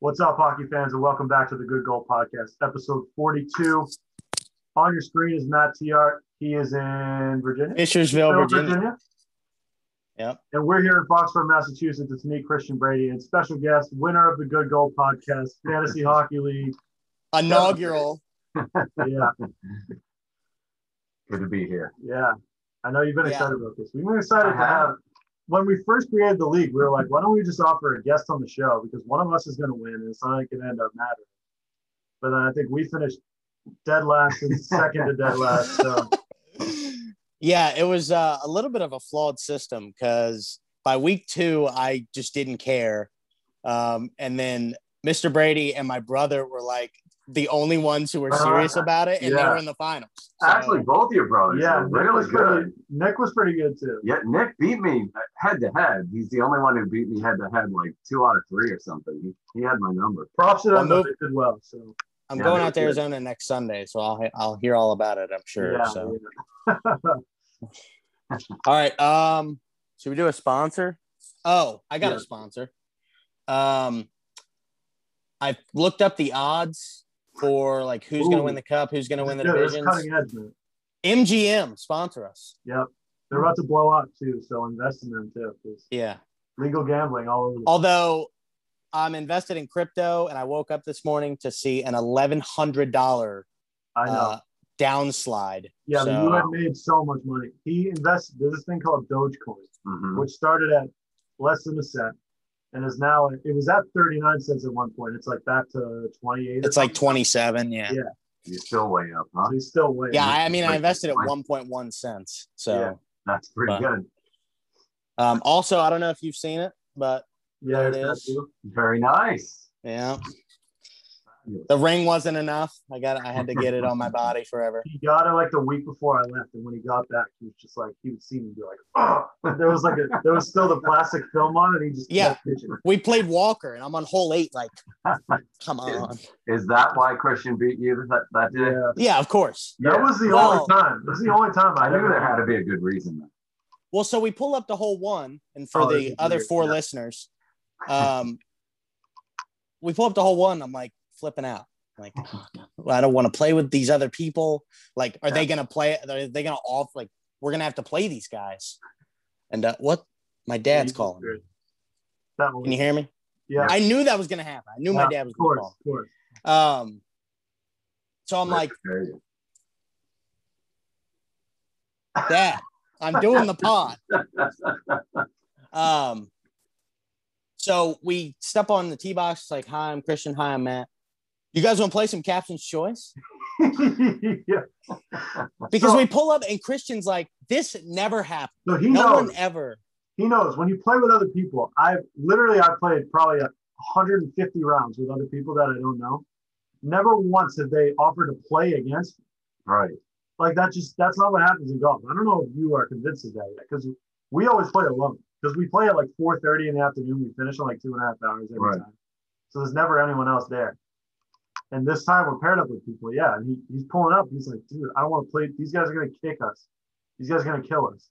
What's up, hockey fans, and welcome back to the Good Goal Podcast, episode 42. On your screen is Matt Tiart. He is in Virginia. Fishersville, Virginia. Yep. And we're here in Foxford, Massachusetts. It's me, Christian Brady, and special guest, winner of the Good Goal Podcast, Fantasy Hockey League. Inaugural. Yeah, Good to be here. yeah. I know you've been Yeah. excited about this. We were excited I to have. have, when we first created the league, we were like, why don't we just offer a guest on the show? Because one of us is going to win, and it's not going to end up mattering. But then I think we finished dead last and second to dead last. So Yeah, it was uh, a little bit of a flawed system because by week two, I just didn't care. Um, and then Mr. Brady and my brother were like the only ones who were serious about it, and they were in the finals. So- Actually, both your brothers yeah, are Nick really was pretty. good. Nick was pretty good too. Yeah, Nick beat me head to head. He's the only one who beat me head to head, like two out of three or something. He, he had my number. Props to them. Well, though, They did well. So I'm Yeah, going out to were good. Arizona next Sunday, so I'll I'll hear all about it. I'm sure. yeah, so yeah. all right. Um, should we do a sponsor? Oh, I got Yeah. a sponsor. Um, I looked up the odds for like who's going to win the cup, who's going to win the Yeah, divisions. cutting edge, man. MGM sponsor us. Yep. They're about to blow up too, so invest in them too. Yeah. legal gambling all over. The- Although I'm invested in crypto, and I woke up this morning to see an eleven hundred dollar I know. uh, downslide. yeah, so- but you had made so much money. He invested. There's this thing called Dogecoin, Mhm. which started at less than a cent, and is now it was at 39 cents at one point. It's like back to 28. It's like twenty seven. Yeah. Yeah. yeah. You're still way up, huh? So he's still way. Yeah, I mean, I invested at one point one cents. So, Yeah. That's pretty But- good. um, also, I don't know if you've seen it, but yeah, There it that is. too. Very nice. yeah, the ring wasn't enough. I got, I had to get it on my body forever. He got it like the week before I left, and when he got back, he was just like he would see me be like, "Oh!" There was like a there was still the plastic film on it. He just Yeah. kept pitching it. We played Walker, and I'm on hole eight. Like, come on. Is that why Christian beat you that, that day? Yeah, Yeah, of course. that was the Well- only time. That was the only time I I knew there had to be a good reason. Well, so we pull up the whole one, and for Oh, the other weird, four yeah. listeners, um, we pull up the whole one. I'm like flipping out. Like, well, I don't want to play with these other people. Like, are they gonna play? Are they gonna off? Like, we're gonna have to play these guys. And uh, what? My dad's Yeah, calling. me. That one. Can you hear me? Yeah, I knew that was gonna happen. I knew my dad was of gonna call. of course. Um, so I'm like, There you Dad, I'm doing the pod. Um, so we step on the tee box. It's like, hi, I'm Christian. Hi, I'm Matt. You guys want to play some Captain's Choice? yeah. Because So- we pull up and Christian's like, this never happened. So he no knows. one ever. he knows when you play with other people. I've literally I've played probably 150 rounds with other people that I don't know. Never once have they offered to play against. me. Right. Like that just that's not what happens in golf. I don't know if you are convinced of that yet because we always play alone because we play at like 4:30 in the afternoon. We finish in like two and a half hours every Right. time. So there's never anyone else there. And this time we're paired up with people. Yeah, and he, he's pulling up. He's like, dude, I don't want to play. These guys are gonna kick us. These guys are gonna kill us.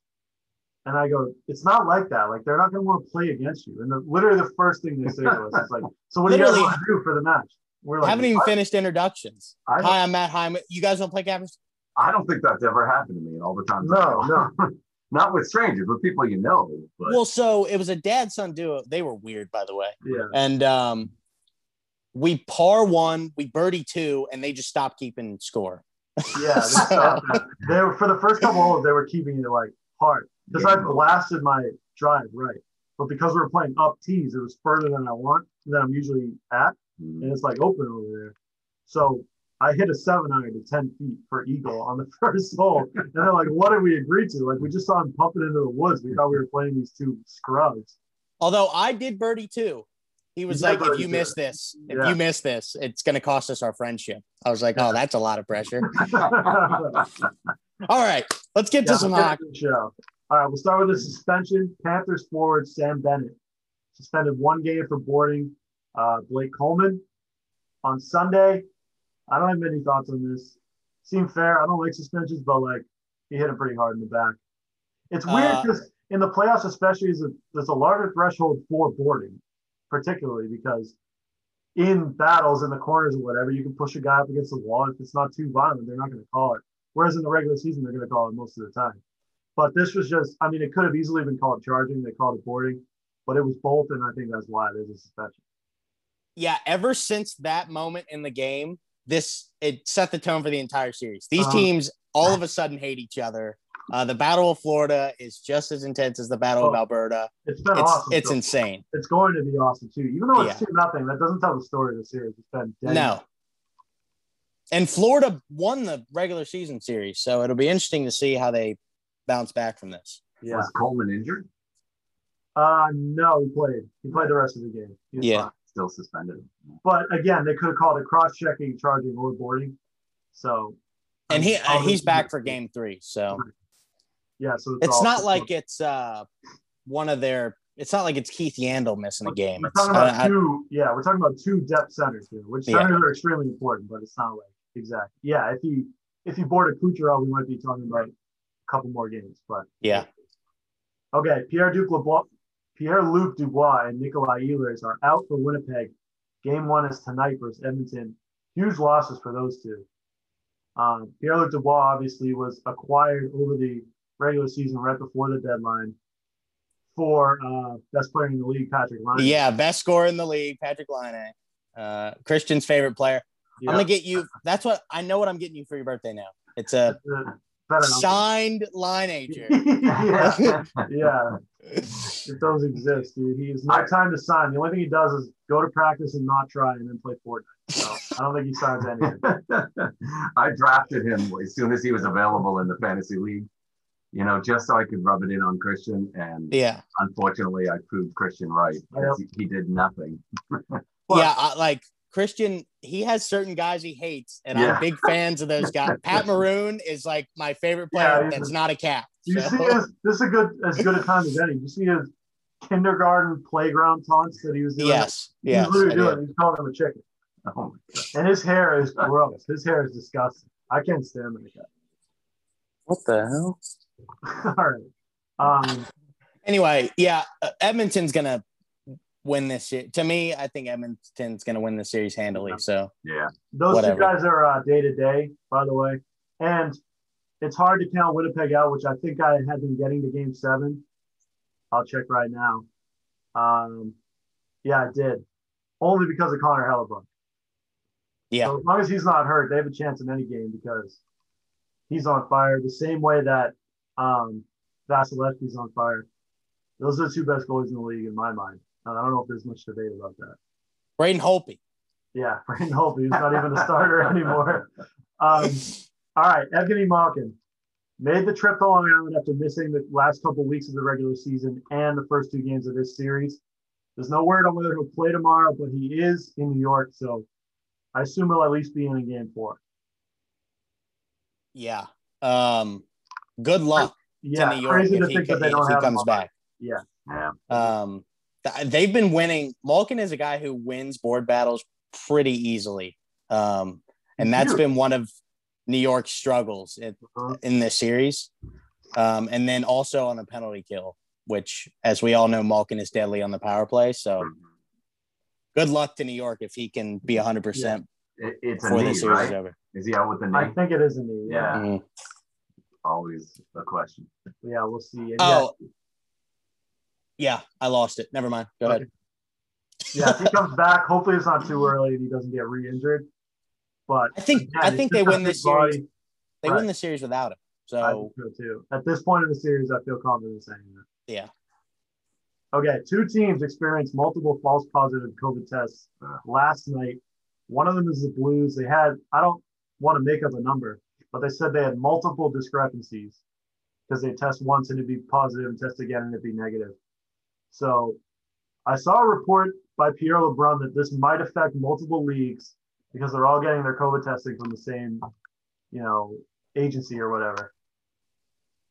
And I go, it's not like that. Like they're not gonna want to play against you. And the, literally the first thing they say to us is like, so what do you guys want to do for the match? We're I like, haven't even "What?" finished introductions. I Hi, I'm Matt. Hi, I'm, you guys don't play Captain's? I don't think that's ever happened to me in all the time. No, no. Not with strangers, but people you know. But Well, so it was a dad son duo. They were weird, by the way. Yeah. And um, we par one, we birdie two, and they just stopped keeping score. Yeah, they, stopped that. they were for the first couple holes. They were keeping it like hard because I blasted my drive right, but because we were playing up tees, it was further than I want than I'm usually at, and Mm, it's like open over there. So I hit a seven iron to ten feet for eagle on the first hole, and they're like, "What did we agree to?" Like we just saw him pump it into the woods. We thought we were playing these two scrubs. Although I did birdie too. He was like, if you miss this, if Yeah. you miss this, it's going to cost us our friendship. I was like, oh, that's a lot of pressure. All right, let's get to some hockey. show. All right, we'll start with the suspension. Panthers forward Sam Bennett suspended one game for boarding uh, Blake Coleman on Sunday. I don't have many thoughts on this. Seemed fair. I don't like suspensions, but like he hit him pretty hard in the back. It's weird Uh, because in the playoffs, especially, is a, there's a larger threshold for boarding, particularly because in battles in the corners or whatever, you can push a guy up against the wall. If it's not too violent, they're not going to call it. Whereas in the regular season, they're going to call it most of the time. But this was just, I mean, it could have easily been called charging. They called it boarding, but it was both. And I think that's why there's a suspension. Yeah. Ever since that moment in the game, this it set the tone for the entire series. These Uh-huh. teams all of a sudden hate each other. Uh, the Battle of Florida is just as intense as the Battle of Oh, Alberta. It's been It's awesome. it's so insane. it's going to be awesome too. Even though it's Yeah. two nothing, that doesn't tell the story of the series. It's been dead. No. And Florida won the regular season series, so it'll be interesting to see how they bounce back from this. Yeah. Was Coleman injured? Uh, no, he played. He played the rest of the game. He Yeah. fine. Still suspended. But again, they could have called it cross-checking, charging, or boarding. So. And he uh, he's back for game three, so Yeah. So it's, it's all- not like it's uh one of their. It's not like it's Keith Yandle missing a game. We're It's, talking about uh, I- two. Yeah, we're talking about two depth centers here, which Yeah. centers are extremely important, but it's not like exact. Yeah, if you if you board a Kucherov, we might be talking about a couple more games. But yeah, okay, Pierre LeBlanc, Pierre Luc Dubois, and Nikolai Ehlers are out for Winnipeg. Game one is tonight versus Edmonton. Huge losses for those two. Um, Pierre Luc Dubois obviously was acquired over the regular season right before the deadline for uh, best player in the league, Patrick Laine. yeah, best scorer in the league, Patrick Laine. Uh, Christian's favorite player. Yeah. I'm gonna get you. That's what I know. What I'm getting you for your birthday now. It's a better not- signed line agent. yeah, yeah. If those exist, dude. He's no time to sign. The only thing he does is go to practice and not try and then play Fortnite. So I don't think he signs anything. I drafted him as soon as he was available in the fantasy league, you know, just so I could rub it in on Christian. And Yeah, unfortunately, I proved Christian right. because He, he did nothing. yeah. I, like Christian, he has certain guys he hates, and Yeah. I'm big fans of those guys. Pat Maroon is like my favorite player. he's that's a- not a cap. You So- see his this is a good as good a time as any. You see his kindergarten playground taunts that he was doing. yes, He's yes. literally I doing. do. He's calling him a chicken, Oh my God. and his hair is gross. His hair is disgusting. I can't stand that What the hell? All right. Um, Anyway, yeah, uh, Edmonton's gonna win this year. To me, I think Edmonton's gonna win the series handily. So Yeah. Those Whatever. two guys are day to day, by the way. And it's hard to count Winnipeg out, which I think I had been getting to game seven. I'll check right now. Um, yeah, I did. Only because of Connor Hellebuyck. yeah, So as long as he's not hurt, they have a chance in any game because he's on fire the same way that um, Vasilevskiy's on fire. Those are the two best goalies in the league in my mind. And I don't know if there's much debate about that. Braden Holtby. Yeah, Brandon Holtby, who's not even a starter anymore. Um, all right, Evgeny Malkin made the trip to Long Island after missing the last couple weeks of the regular season and the first two games of this series. There's no word on whether he'll play tomorrow, but he is in New York, so I assume he'll at least be in in game four. Yeah. Um, good luck Yeah, to New York if he, think if he comes back. Yeah, Yeah. Um, th- they've been winning. Malkin is a guy who wins board battles pretty easily. Um, and that's been one of New York's struggles in, Uh-huh. in this series. Um, and then also on the penalty kill, which, as we all know, Malkin is deadly on the power play. So good luck to New York if he can be 100% It, it's before the knee, series right? is over. Is he out with the knee? I think it is a knee. Yeah, Yeah. Always a question. yeah, we'll see. And Oh, yeah, I lost it. Never mind. Go ahead. yeah, yeah, if he comes back, hopefully it's not too early and he doesn't get re-injured. But I think again, I think they win this series. body. They Right. win the series without him. I So think so too. At this point in the series, I feel confident in saying that. Yeah. Okay, two teams experienced multiple false positive COVID tests uh, last night. One of them is the Blues. They had, I don't want to make up a number, but they said they had multiple discrepancies because they test once and it'd be positive and test again and it'd be negative. So I saw a report by Pierre LeBrun that this might affect multiple leagues because they're all getting their COVID testing from the same, you know, agency or whatever.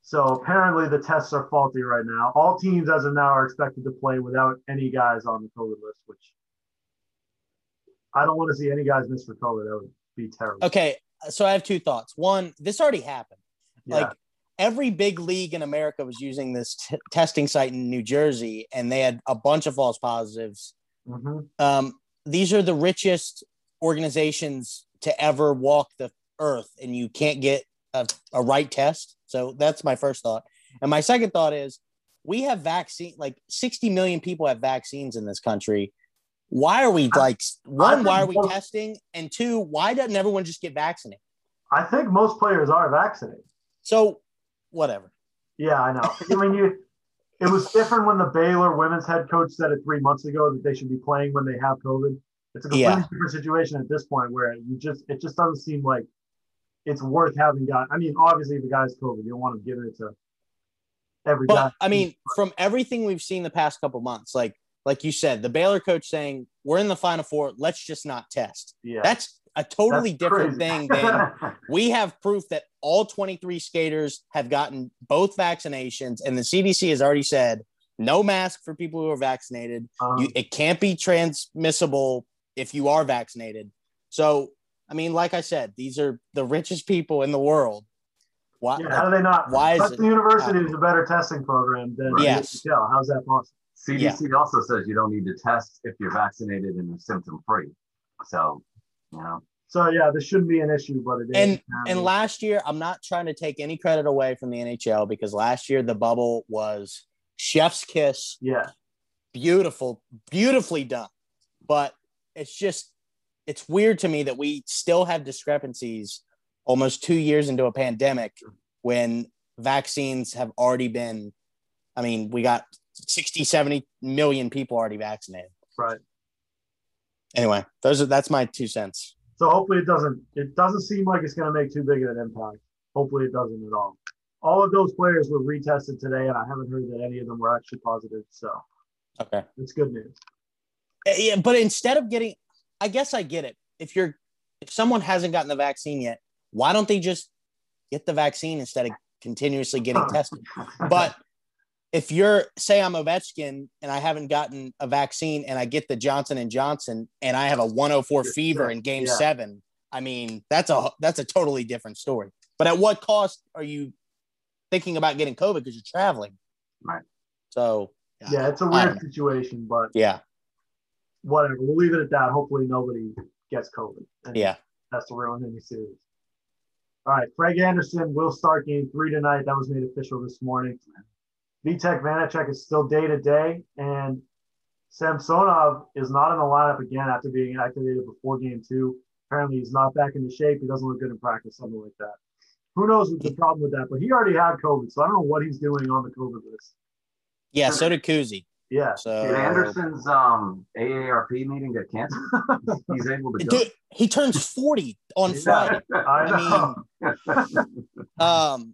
So apparently the tests are faulty right now. All teams as of now are expected to play without any guys on the COVID list, which I don't want to see any guys miss for COVID. That would be terrible. okay, so I have two thoughts. One, this already happened. Yeah. Like every big league in America was using this t- testing site in New Jersey, and they had a bunch of false positives. Mhm. Um, these are the richest organizations to ever walk the earth, and you can't get a, a right test. So that's my first thought. And my second thought is we have vaccine like 60 million people have vaccines in this country. Why are we like one, why are we testing? And two, why doesn't everyone just get vaccinated? I think most players are vaccinated. So whatever. Yeah, I know. I mean, you. It was different when the Baylor women's head coach said it three months ago that they should be playing when they have COVID. It's a completely Yeah. different situation at this point where you just it just doesn't seem like it's worth having guy. I mean, obviously the guy's COVID, you don't want to give it to every guy. I mean, from everything we've seen the past couple months, like like you said, the Baylor coach saying we're in the final four, let's just not test. yeah, That's a totally That's different crazy. thing than we have proof that all 23 skaters have gotten both vaccinations, and the CDC has already said no mask for people who are vaccinated. Um, You, it can't be transmissible if you are vaccinated. So, I mean, like I said, these are the richest people in the world. Why? yeah, how do they not? why is it University is a better testing program than Yes. Yeah, how's that possible? CDC also says you don't need to test if you're vaccinated and you're symptom free. So, you know, So yeah, this shouldn't be an issue, but it is. And- Um, And last year, I'm not trying to take any credit away from the NHL because last year the bubble was chef's kiss, yeah, beautiful, beautifully done. But it's just, it's weird to me that we still have discrepancies almost two years into a pandemic when vaccines have already been, I mean, we got 60, 70 million people already vaccinated. right. Anyway, those are, that's my two cents. So hopefully it doesn't. It doesn't seem like it's going to make too big of an impact. Hopefully it doesn't at all. All of those players were retested today, and I haven't heard that any of them were actually positive. So Okay. it's good news. Uh, Yeah, but instead of getting, I guess I get it. If you're, if someone hasn't gotten the vaccine yet, why don't they just get the vaccine instead of continuously getting tested? But if you're, say, I'm Ovechkin and I haven't gotten a vaccine and I get the Johnson and Johnson and I have a 104 fever in Game Yeah. Seven, I mean that's a that's a totally different story. But at what cost are you thinking about getting COVID because you're traveling? Right. So Yeah, it's a weird situation, but yeah, whatever. We'll leave it at that. Hopefully nobody gets COVID. Yeah. That's to ruin any series. All right, Craig Anderson will start game three tonight. That was made official this morning. Vitek Vanecek is still day to day, and Samsonov is not in the lineup again after being activated before game two. Apparently, he's not back into shape. He doesn't look good in practice, something like that. Who knows what's the problem with that? But he already had COVID, so I don't know what he's doing on the COVID list. Yeah, so did Kuzi. Yeah, So did Anderson's um, AARP meeting get canceled? He's able to go. Dude, he turns 40 on Friday. I know. Um, so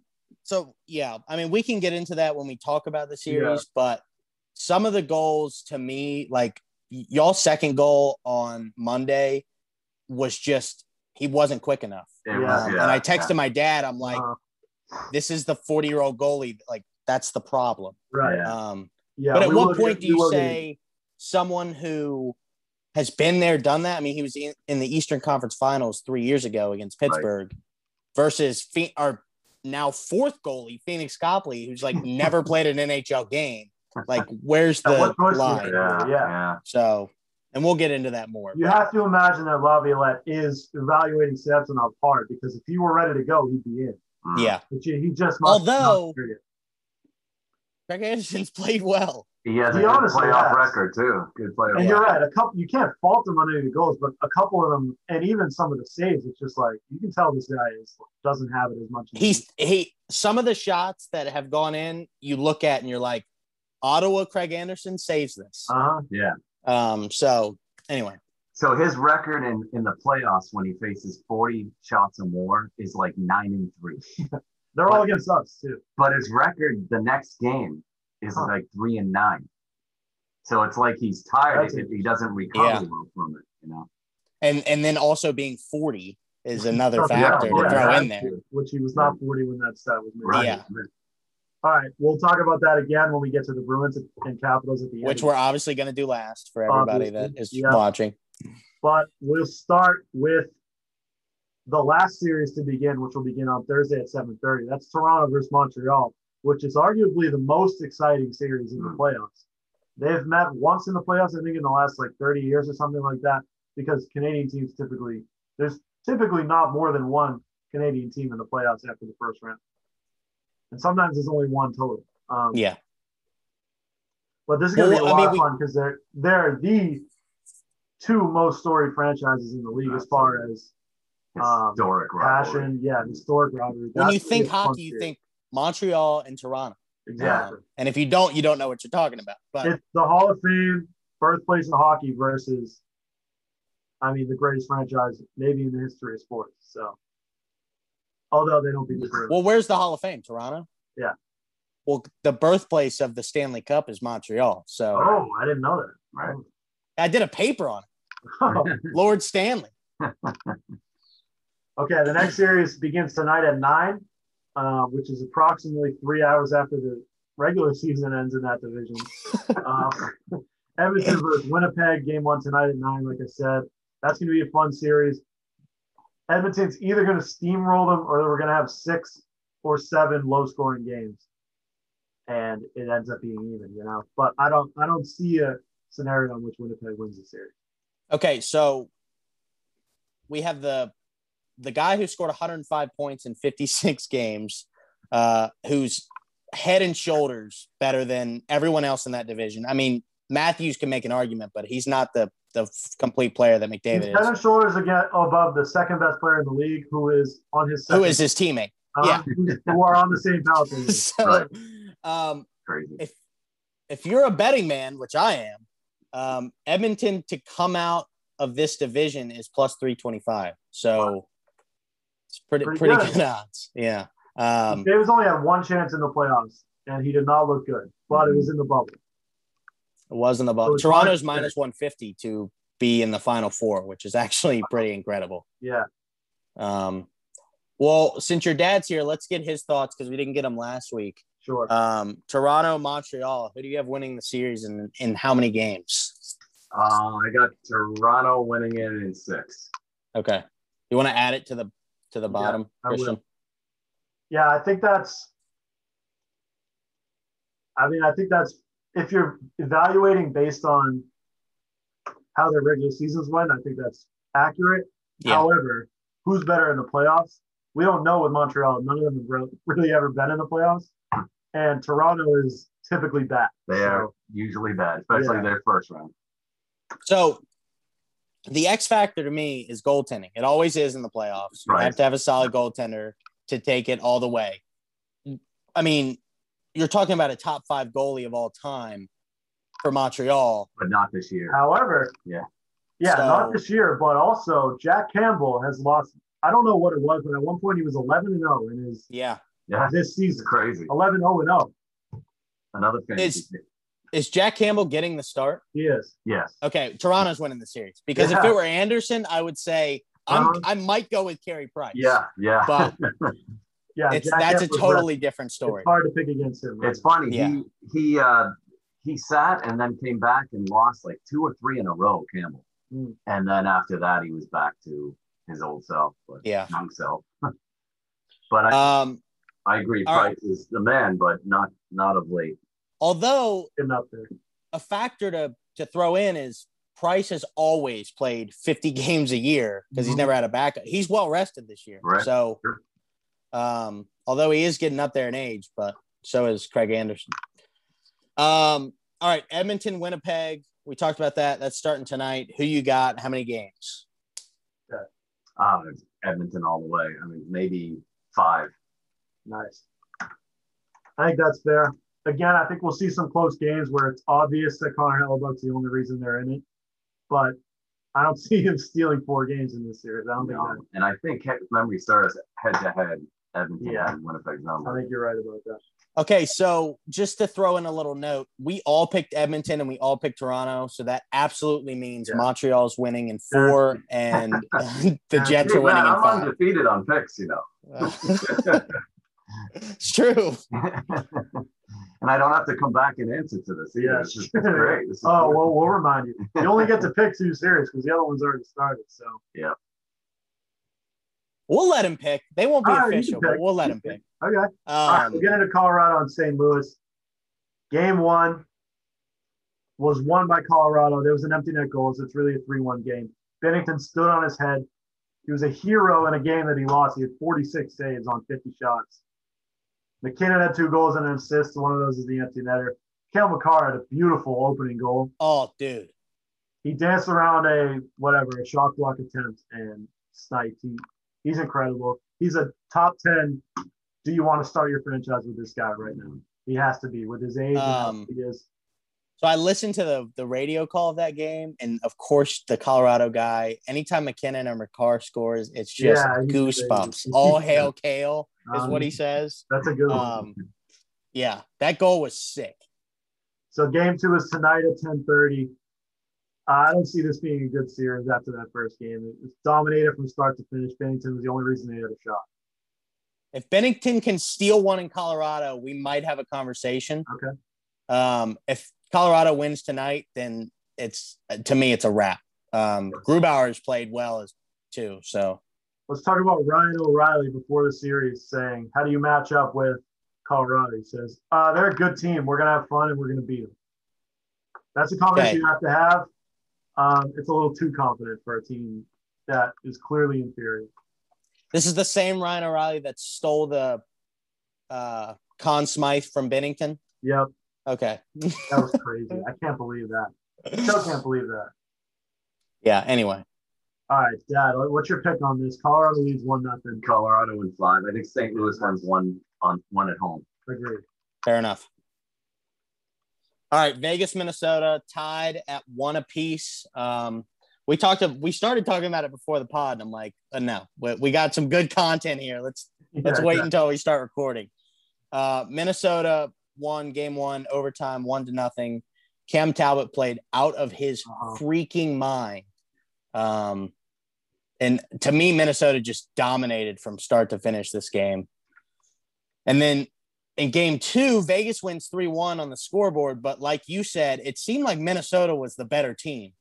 yeah, I mean, we can get into that when we talk about the series, but some of the goals to me, like y- y'all's second goal on Monday was just he wasn't quick enough. Yeah. Um, yeah, and I texted yeah. my dad, I'm like, Uh, this is the 40 year old goalie. Like, that's the problem. right. Yeah. Um, Yeah. but at what point get- do you say someone who has been there, done that? I mean, he was in, in the Eastern Conference Finals three years ago against Pittsburgh versus Phe- our now fourth goalie, Pheonix Copley, who's like never played an NHL game. Like, where's the line? Yeah, Yeah. yeah. So, and we'll get into that more. You have to imagine that Laviolette is evaluating Samsonov hard because if he were ready to go, he'd be in. Mm. Yeah. But he he just must Although- not. Craig Anderson's played well. He has a He good honestly playoff has. record too. Good playoff. And you're right. A couple, you can't fault him on any of the goals, but a couple of them, and even some of the saves, it's just like you can tell this guy is doesn't have it as much. He's he some of the shots that have gone in, you look at and you're like, Ottawa Craig Anderson saves this. uh huh. Yeah. Um, so anyway, So his record in, in the playoffs when he faces 40 shots or more is like nine and three. They're all against us too. But his record the next game is Huh. like three and nine. So it's like he's tired That's if he doesn't recover Yeah. well from it, you know. and and then also being 40 is another factor yeah, to throw in there. Which he was not 40 when that stat was made. Right. Yeah. All right, we'll talk about that again when we get to the Bruins and Capitals at the end. Which we're obviously going to do last for everybody that Obviously, is yeah. watching. but we'll start with the last series to begin, which will begin on Thursday at 7:30. That's Toronto versus Montreal, which is arguably the most exciting series in the Hmm. playoffs. They've met once in the playoffs, I think, in the last like 30 years or something like that, because Canadian teams typically, there's typically not more than one Canadian team in the playoffs after the first round. And sometimes there's only one total. Um, Yeah. But this is going to Well, be a I lot mean, of fun because they're they're the two most storied franchises in the league as far as Um, Historic rivalry. passion. Yeah, historic rivalry. When That's you think be a fun hockey, you think Montreal and Toronto. exactly. Um, and if you don't, you don't know what you're talking about. But It's the Hall of Fame, birthplace of hockey versus, I mean, the greatest franchise maybe in the history of sports. So, although they don't beat the Bruins. well, where's the Hall of Fame? Toronto. Yeah. Well, the birthplace of the Stanley Cup is Montreal. So oh, I didn't know that. Right. I did a paper on it. Oh. Lord Stanley. Okay, the next series begins tonight at nine, uh, which is approximately three hours after the regular season ends in that division. uh, Edmonton versus Winnipeg, game one tonight at nine. Like I said, that's going to be a fun series. Edmonton's either going to steamroll them or we're going to have six or seven low-scoring games, and it ends up being even. You know, but I don't, I don't see a scenario in which Winnipeg wins the series. Okay, so we have the the guy who scored 105 points in 56 games, uh, who's head and shoulders better than everyone else in that division. I mean, Matthews can make an argument, but he's not the the complete player that He's McDavid head and shoulders again above the second best player in the league, who is on his Who second is his teammate? um, yeah. who, who are on the same power so, Right. um, Crazy. if if you're a betting man, which I am, um, Edmonton to come out of this division is plus 325. So it's pretty Pretty pretty, good. good. odds. Yeah. Um, Davis only had one chance in the playoffs, and he did not look good, but it was in the bubble. it wasn't So about it's Toronto's minus 150 to be in the final four, which is actually pretty incredible. Yeah, Um, well, since your dad's here, let's get his thoughts because we didn't get him last week. sure. Um, Toronto, Montreal. Who do you have winning the series and in how many games? Uh, I got Toronto winning it in six. Okay. You want to add it to the to the bottom, I will. Christian? yeah, I think that's. I mean, I think that's if you're evaluating based on how their regular seasons went, I think that's accurate. Yeah. However, who's better in the playoffs? We don't know with Montreal. None of them have really ever been in the playoffs, and Toronto is typically bad. They are usually bad, especially Yeah. their first round. So the X factor to me is goaltending. It always is in the playoffs. You Right. have to have a solid goaltender to take it all the way. I mean, you're talking about a top five goalie of all time for Montreal. but not this year. However, Yeah. yeah, So- not this year, but also Jack Campbell has lost. I don't know what it was, but at one point he was 11 and 0 in his Yeah. Yeah, this season. crazy. 11 0 and 0. Another fantasy. Is- pick. Is Jack Campbell getting the start? He is. Yes. Okay, Toronto's winning the series because if it were Anderson, I would say I'm, Uh-huh. I might go with Carey Price. Yeah, yeah. But Yeah, it's Jack that's a Campbell's totally different story. It's hard to pick against him. it's funny. Yeah. He he uh he sat and then came back and lost like two or three in a row, Campbell. Mm. And then after that, he was back to his old self, but Yeah. young self. but I, Um, I agree, all right. Price is the man, but not not of late. Although getting up there. a factor to to throw in is Price has always played 50 games a year because he's Mhm. never had a backup. He's well rested this year. Right. So Sure. um although he is getting up there in age, but so is Craig Anderson. Um all right, Edmonton, Winnipeg. We talked about that. That's starting tonight. Who you got? How many games? Uh, Edmonton all the way. I mean, maybe five. Nice. I think that's fair. Again, I think we'll see some close games where it's obvious that Connor Hellebuyck's the only reason they're in it. But I don't see him stealing four games in this series. I don't think No. And I think if memory serves head to head, Edmonton Yeah. and Winnipeg's that. I think you're right about that. Okay, so just to throw in a little note, we all picked Edmonton and we all picked Toronto, so that absolutely means Yeah. Montreal's winning in four and the Jets Hey, are winning man, in I'm five. undefeated on picks, you know. it's true. And I don't have to come back and answer to this. Either. Yeah. It's, just, it's great. This Oh, good. well, we'll remind you. You only get to pick two series because the other one's already started. So yeah, We'll let him pick. They won't be All right, you can official, but we'll let You him pick. okay. All right, Um, we're getting to Colorado and St. Louis. Game one. was won by Colorado. There was an empty net goal, so it's really a 3 1 game. Binnington stood on his head. He was a hero in a game that he lost. He had 46 saves on 50 shots. MacKinnon had two goals and an assist. One of those is the empty netter. Cale Makar had a beautiful opening goal. Oh, dude. He danced around a whatever, a shot block attempt and sniped. He, he's incredible. He's a top 10. Do you want to start your franchise with this guy right now? He has to be with his age. Um, he is. So I listened to the the radio call of that game, and of course the Colorado guy. Anytime MacKinnon or Makar scores, it's just Yeah, goosebumps. All hail Kale is Um, what he says. That's a good one. Um, yeah, that goal was sick. So game two is tonight at 10:30. Uh, I don't see this being a good series after that first game. It was dominated from start to finish. Binnington was the only reason they had a shot. If Binnington can steal one in Colorado, we might have a conversation. Okay. Um, if Colorado wins tonight, then it's to me it's a wrap. Um, Grubauer's played well as too. So Let's talk about Ryan O'Reilly before the series saying, How do you match up with Colorado? He says, uh, They're a good team. We're going to have fun and we're going to beat them. That's a confidence Okay. you have to have. Um, it's a little too confident for a team that is clearly inferior. this is the same Ryan O'Reilly that stole the uh, Conn Smythe from Binnington. Yep, Okay. that was crazy. I can't believe that. Still can't believe that. yeah. Anyway, All right, Dad, what's your pick on this? Colorado leads one nothing. Colorado in five. I think St. Louis wins one on one at home. Agreed. fair enough. All right, Vegas, Minnesota, tied at one apiece. Um, we talked. We started talking about it before the pod. And I'm like, uh, no, we, we got some good content here. Let's let's Yeah, wait exactly. until we start recording. Uh, Minnesota won game one, overtime, one to nothing. Cam Talbot played out of his Uh-huh. freaking mind. Um, and to me, Minnesota just dominated from start to finish this game. And then in game two, Vegas wins 3 1 on the scoreboard. But like you said, it seemed like Minnesota was the better team.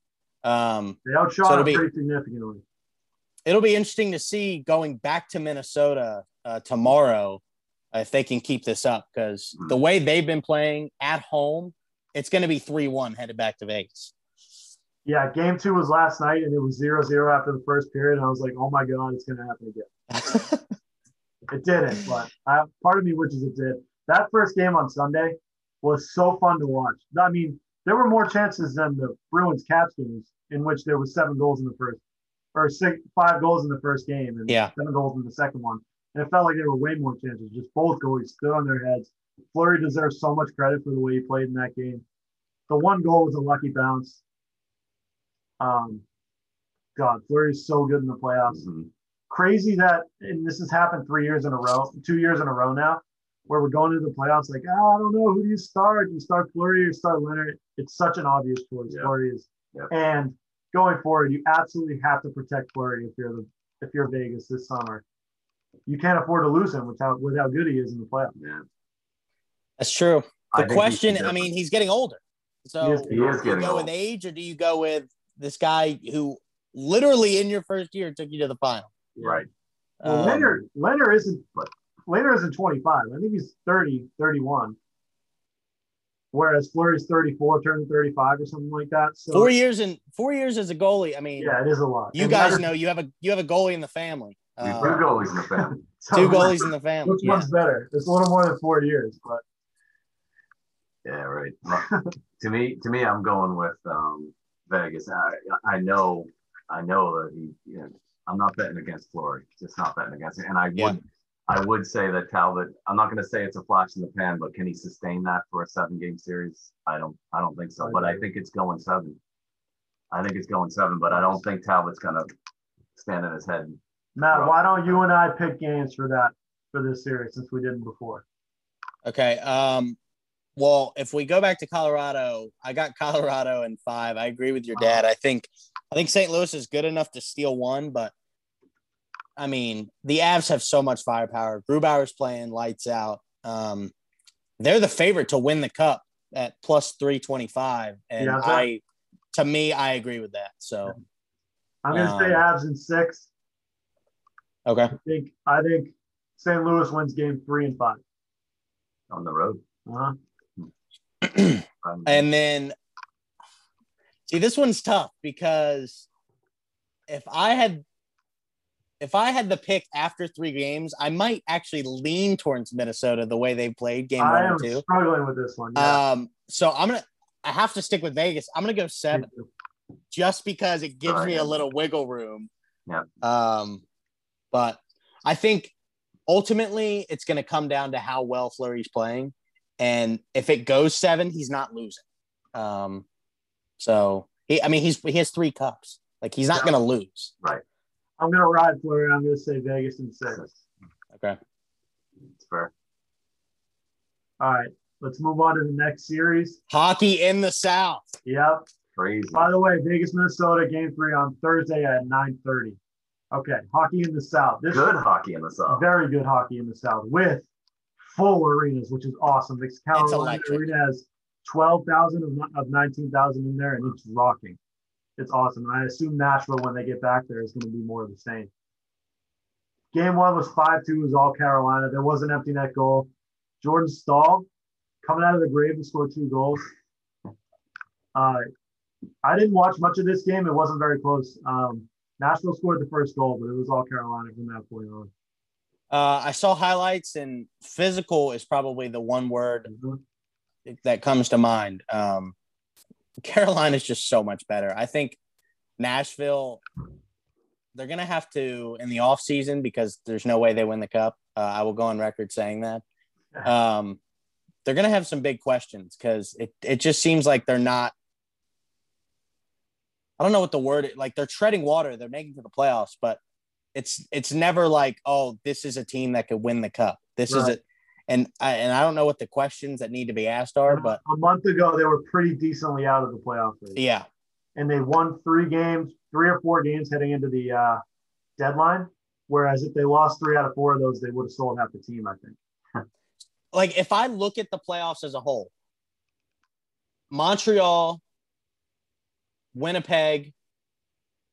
Um, They outshot So it'll be- pretty significantly. it'll be interesting to see going back to Minnesota uh, tomorrow if they can keep this up because the hmm. way they've been playing at home, it's going to be 3 1 headed back to Vegas. Yeah, game two was last night and it was 0 0 after the first period. And I was like, oh my God, it's going to happen again. It didn't, but I, part of me wishes it did. That first game on Sunday was so fun to watch. I mean, there were more chances than the Bruins Caps games in which there was seven goals in the first, or six, five goals in the first game and Yeah. seven goals in the second one. And it felt like there were way more chances. Just both goalies stood on their heads. Fleury deserves so much credit for the way he played in that game. The one goal was a lucky bounce. Um, God, Fleury's so good in the playoffs Mhm. crazy that and this has happened three years in a row, two years in a row now, where we're going into the playoffs like, oh, I don't know who do you start. Do you start Fleury or start Leonard? It's such an obvious choice. Yeah. Fleury is, Yeah. and going forward, you absolutely have to protect Fleury if you're the if you're Vegas this summer. You can't afford to lose him with how with how good he is in the playoffs. Yeah. That's true. The think he question, I mean, he's getting older. So He is- do he you is getting go with age or do you go with this guy who literally in your first year took you to the final? Right. Well, Um, Leonard Leonard isn't Leonard isn't 25. I think he's 30, 31. Whereas Fleury's 34, turning 35 or something like that. So four years and four years as a goalie. I mean, yeah, it is a lot. you And guys Leonard- know you have a you have a goalie in the family. We have Uh, two goalies in the family. so two goalies in the family. Which Yeah. one's better? It's a little more than four years, but Yeah, right. To me, to me, I'm going with um, Vegas. I, I know, I know that he. You know, I'm not betting against Fleury. Just not betting against it. And I would, Yeah. I would say that Talbot. I'm not going to say it's a flash in the pan, but can he sustain that for a seven game series? I don't. I don't think so. I But I think it's going seven. I think it's going seven, but I don't think Talbot's going to stand in his head. Matt, why don't you and I pick games for that for this series since we didn't before? Okay. Um, well, if we go back to Colorado, I got Colorado in five. I agree with your dad. I think I think St. Louis is good enough to steal one, but I mean, the Avs have so much firepower. Grubauer's playing lights out. Um, they're the favorite to win the cup at plus 325. And Yeah, I to me, I agree with that. So I'm gonna say Um, Avs in six. Okay. I think I think St. Louis wins game three and five. on the road. Uh-huh. Um, And then See, this one's tough because if I had if I had the pick after three games, I might actually lean towards Minnesota the way they played game I one am and two. struggling with this one. Yeah. Um, so I'm gonna I have to stick with Vegas. I'm gonna go seven just because it gives me a little wiggle room. Yeah. Um, but I think ultimately it's gonna come down to how well Fleury's playing. And if it goes seven, he's not losing. Um, so he I mean he's he has three cups. Like he's not Yeah. gonna lose. Right. I'm gonna ride Fleury. I'm gonna say Vegas in six. Okay. It's fair. All right, let's move on to the next series. Hockey in the South. Yep. Crazy. By the way, Vegas, Minnesota, game three on Thursday at 9:30. Okay, hockey in the South. This Good hockey in the South. very good hockey in the South with full arenas, which is awesome. This Carolina electric. arena has 12,000 of, of 19,000 in there, and it's rocking. It's awesome. And I assume Nashville, when they get back there, is going to be more of the same. Game one was 5 2, was all Carolina. There was an empty net goal. Jordan Staal coming out of the grave to score two goals. Uh, I didn't watch much of this game. It wasn't very close. Um, Nashville scored the first goal, but it was all Carolina from that point on. Uh, I saw highlights, and physical is probably the one word that comes to mind. Um, Carolina's just so much better. I think Nashville, they're going to have to in the offseason because there's no way they win the cup. Uh, I will go on record saying that. Um, they're going to have some big questions because it, it just seems like they're not. I don't know what the word is. like they're treading water. They're making to the playoffs, but it's it's never like oh this is a team that could win the cup. This is it, and I and I don't know what the questions that need to be asked are, but a month ago they were pretty decently out of the playoff race, yeah, and they won three games, three or four games heading into the uh, deadline. Whereas if they lost three out of four of those, they would have sold half the team. I think. like if I look at the playoffs as a whole, Montreal, Winnipeg,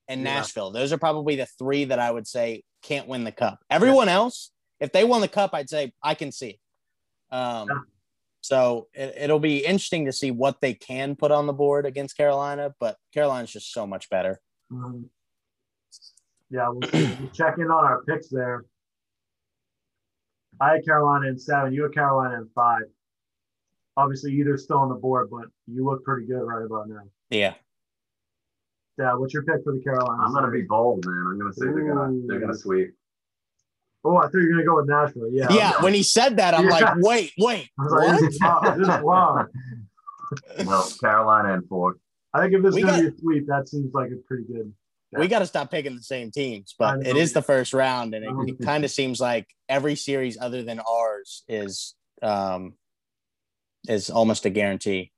and Yeah. Nashville, those are probably the three that I would say can't win the cup. Everyone else, if they won the cup, I'd say I can see it. Um, Yeah. So it, it'll be interesting to see what they can put on the board against Carolina, but Carolina's just so much better. Um, yeah, we'll, we'll check in on our picks there. I had Carolina in seven. You had Carolina in five. Obviously, either still on the board, but you look pretty good right about now. Yeah. Yeah, what's your pick for the Carolina? I'm gonna be bold, man. I'm gonna say they're gonna they're gonna sweep. Oh, I thought you were gonna go with Nashville. Yeah. Yeah. When he said that, I'm Yeah. like, wait, wait, I was like, what? this is wrong. This is wrong. No, Carolina and four. I think if this is gonna got- be a sweep, that seems like a pretty good. we got to stop picking the same teams, but it is the first round, and it, it kind of seems like every series other than ours is um is almost a guarantee.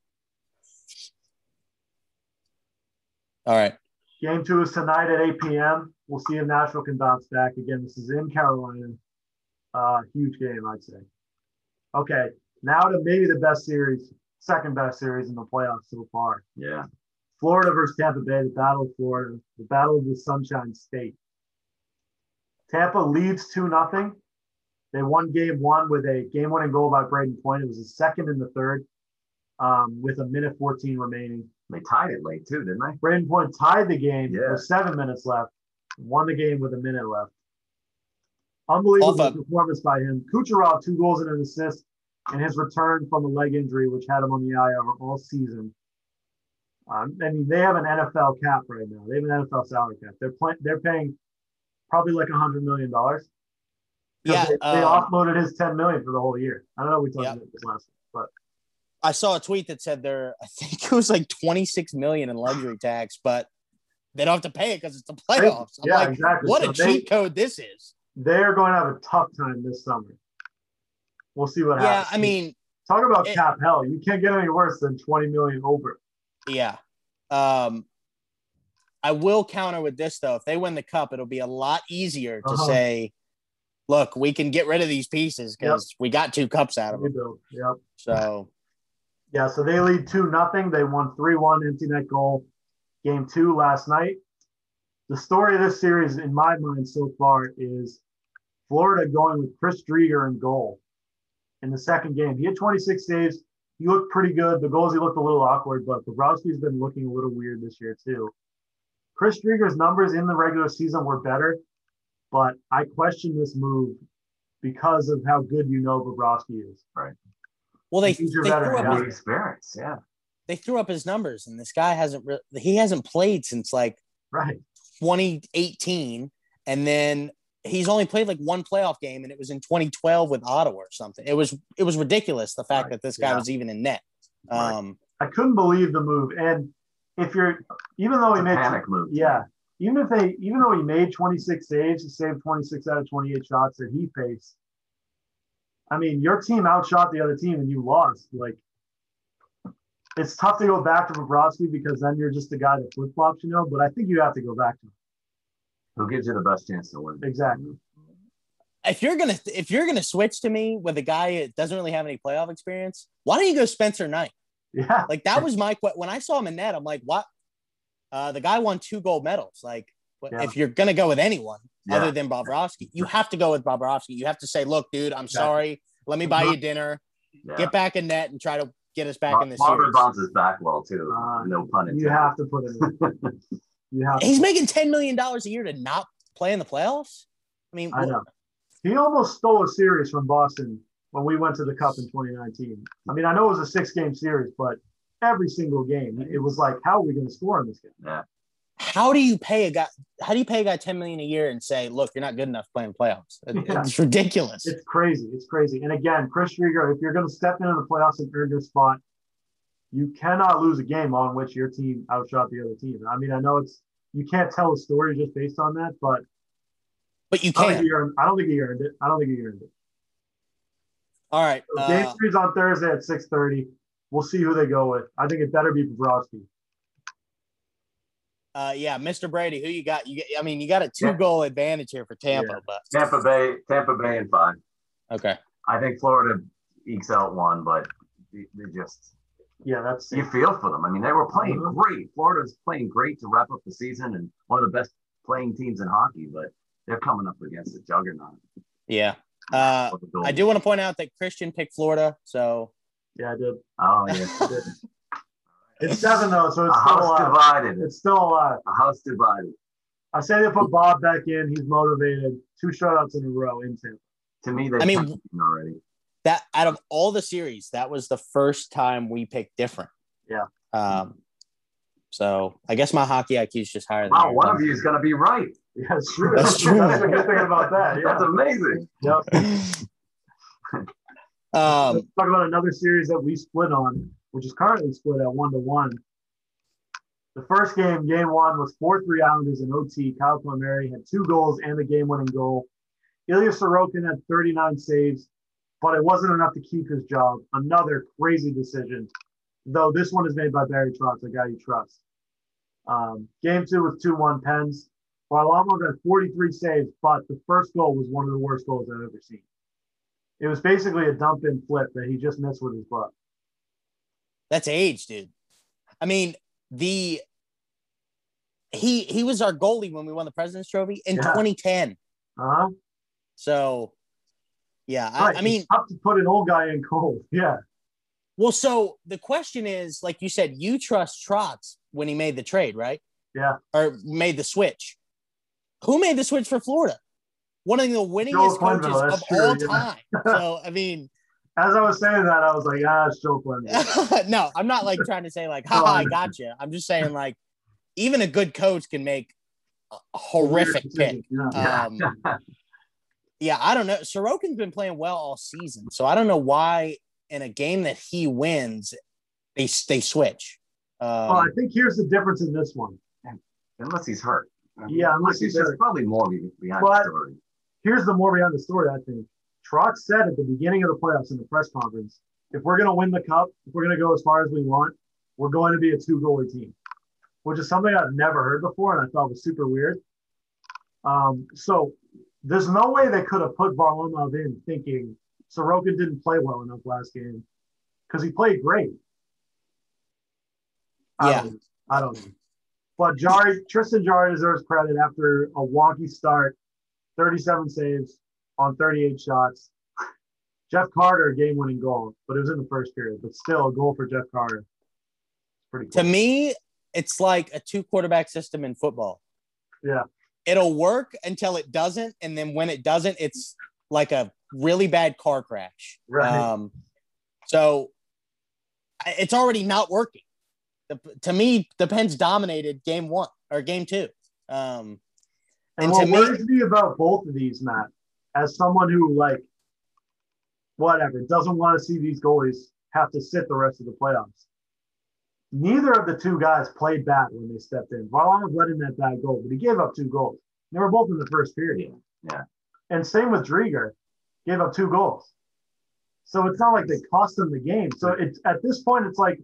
All right, Game two is tonight at 8 p.m. We'll see if Nashville can bounce back. Again, this is in Carolina. Uh, huge game, I'd say. Okay, now to maybe the best series, second best series in the playoffs so far. Yeah. Florida versus Tampa Bay, the Battle of Florida, the Battle of the Sunshine State. Tampa leads 2 0. They won game one with a game winning goal by Brayden Point. It was the second in the third um, with a minute 14 remaining. They tied it late too, didn't they? Brayden Point tied the game Yeah. with seven minutes left, won the game with a minute left. Unbelievable Off performance by him. Kucherov, two goals and an assist, and his return from a leg injury, which had him on the IR all season. Um, I mean, they have an NFL cap right now. They have an NFL salary cap. They're playing. They're paying probably like a hundred million dollars. yeah. they, they um, offloaded his ten million for the whole year. I don't know. We talked Yeah. about this last, week, but I saw a tweet that said there, I think it was like 26 million in luxury tax, but they don't have to pay it because it's the playoffs. I'm yeah, like, exactly. what So a they- cheat code this is. they're going to have a tough time this summer. We'll see what Yeah, happens. Yeah, I mean, Talk about It- cap hell. You can't get any worse than 20 million over. Yeah. Um, I will counter with this though. If they win the cup, it'll be a lot easier to Uh-huh. say, look, we can get rid of these pieces because we got two cups out of them. Yep. So Yeah, so they lead 2 nothing. They won 3 1 empty net goal game two last night. The story of this series, in my mind, so far, is Florida going with Chris Driedger in goal in the second game. He had 26 saves, he looked pretty good. The goals he looked a little awkward, but Bobrovsky's been looking a little weird this year too. Chris Driedger's numbers in the regular season were better, but I question this move because of how good you know Bobrovsky is. Right. Well, they, He's they your threw up his, experience, yeah. they threw up his numbers, and this guy hasn't re- he hasn't played since like Right. 2018, and then he's only played like one playoff game, and it was in 2012 with Ottawa or something. It was it was ridiculous the fact Right, that this guy yeah. was even in net. Right. Um, I couldn't believe the move. And if you're, even though he made, panic move. yeah, even if they, even though he made 26 saves, he saved 26 out of 28 shots that he faced. I mean, your team outshot the other team and you lost. Like, it's tough to go back to Bobrovsky because then you're just the guy that flip flops, you know. But I think you have to go back to him. Who gives you the best chance to win? Exactly. if you're gonna if you're gonna switch to me with a guy that doesn't really have any playoff experience, why don't you go Spencer Knight? Yeah. Like that was my que- when I saw him in net. I'm like, what? Uh, the guy won two gold medals. Like, Yeah. if you're gonna go with anyone Yeah. other than Bobrovsky, you have to go with Bobrovsky. You have to say, look, dude, I'm Exactly. sorry. Let me buy you dinner. Yeah. Get back in net and try to get us back in the Robert series. bounces back well too. Uh, no pun intended. You have to put him. in. You have. He's To. making ten million dollars a year to not play in the playoffs. I mean, I know. He almost stole a series from Boston when we went to the Cup in 2019. I mean, I know it was a six game series, but every single game, it was like, how are we going to score in this game? Yeah. How do you pay a guy? How do you pay a guy ten million a year and say, look, you're not good enough playing playoffs? It's ridiculous. It's crazy. It's crazy. And again, Chris Driedger, if you're going to step into the playoffs and earn your spot, you cannot lose a game on which your team outshot the other team. I mean, I know it's you can't tell a story just based on that, but but you I don't, think can. he earned, I don't think he earned it. I don't think he earned it. All right. So game uh, three's on Thursday at 6:30. We'll see who they go with. I think it better be Bobrovsky. Uh, yeah, Mr. Brady, who you got? You get, I mean, you got a two Yeah. goal advantage here for Tampa, Yeah. but Tampa Bay, Tampa Bay and five. okay. I think Florida ekes out one, but they they just Yeah, that's you feel for them. I mean, they were playing Mhm. great. Florida's playing great to wrap up the season and one of the best playing teams in hockey, but they're coming up against a juggernaut. Yeah. Uh, With the goal. I do want to point out that Christian picked Florida, so yeah, I did. Oh yeah, It's seven though, so a it's still house alive. divided. It's still alive. A house divided. I say they put Bob back in. He's motivated. Two shutouts in a row in Tampa. To me, they I mean- already. that out of all the series, that was the first time we picked different. Yeah. Um. So I guess my hockey IQ is just higher than Wow, yours. one of you is going to be right. Yeah, it's true. That's true. That's the good thing about that. That's amazing. Yep. um. Let's talk about another series that we split on, which is currently split at one to one. The first game, game one, was 4 3 Islanders in OT. Kyle Palmieri had two goals and the game winning goal. Ilya Sorokin had 39 saves, but it wasn't enough to keep his job. Another crazy decision, though this one is made by Barry Trotz, a guy you trust. Um, game two was 2 1 Pens. Varlamov had 43 saves, but the first goal was one of the worst goals I've ever seen. It was basically a dump in flip that he just missed with his butt. That's age, dude. I mean, the he he was our goalie when we won the President's Trophy in Yeah. 2010. Uh-huh. So, yeah, I, Right, I mean, it's tough to put an old guy in cold. Yeah. well, so the question is, like you said, you trust Trotz when he made the trade, right? Yeah. Or made the switch. Who made the switch for Florida? One of the winningest coaches that's of all yeah. time. So, I mean, As I was saying that, I was like, ah, it's Joe Quinn. no, I'm not like trying to say like, No, ha, I I got you. I'm just saying like, even a good coach can make a horrific pick. Yeah. Um, yeah, I don't know. Sorokin's been playing well all season, so I don't know why in a game that he wins, they they switch. Um, well, I think here's the difference in this one. Unless he's hurt. I mean, Yeah, unless he's there's hurt. probably more behind But- the story. Here's the more behind the story, I think. Trotz said at the beginning of the playoffs in the press conference, if we're going to win the cup, if we're going to go as far as we want, we're going to be a two goalie team, which is something I've never heard before and I thought was super weird. Um, so there's no way they could have put Varlamov in thinking Sorokin didn't play well enough last game because he played great. I Yeah. don't. I don't know. But Jarry, Tristan Jarry deserves credit after a wonky start, 37 saves on 38 shots. Jeff Carter game winning goal, but it was in the first period. But still, a goal for Jeff Carter. Pretty cool. To me, it's like a two quarterback system in football. Yeah. It'll work until it doesn't. And then when it doesn't, it's like a really bad car crash. Right. Um, so it's already not working. The, to me, the Pens dominated game one or game two. Um, And And what to me- me about both of these, Matt, as someone who like whatever doesn't want to see these goalies have to sit the rest of the playoffs. Neither of the two guys played bad when they stepped in. Varlamov let in that bad goal, but he gave up two goals. They were both in the first period. Yeah. And same with Driedger, gave up two goals. So it's not like they cost them the game. So it's at this point, it's like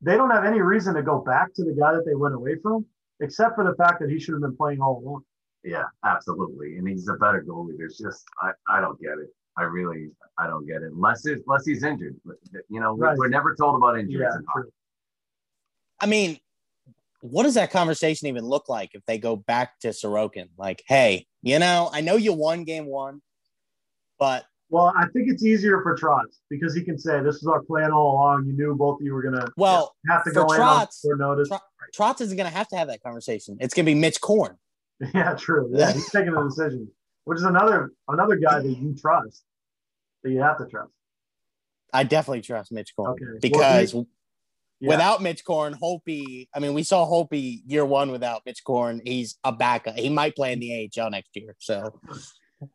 they don't have any reason to go back to the guy that they went away from, except for the fact that he should have been playing all along. Yeah, absolutely. And he's a better goalie. There's just I, I don't get it. I really I don't get it. Unless it, unless he's injured. You know, we- Right. we're never told about injuries. Yeah, in hockey. I mean, what does that conversation even look like if they go back to Sorokin? Like, hey, you know, I know you won game one, but Well, I think it's easier for Trotz because he can say, "This was our plan all along. You knew both of you were gonna well, have to for go in on Trotz- notice." Tro- Trotz isn't going to have to have that conversation. It's going to be Mitch Korn. Yeah, true. Yeah, he's taking the decision, which is another another guy that you trust, that you have to trust. I definitely trust Mitch Korn Okay. Well, because Yeah. without Mitch Korn, Holtby, I mean, we saw Holtby year one without Mitch Korn. He's a backup. He might play in the AHL next year. So, All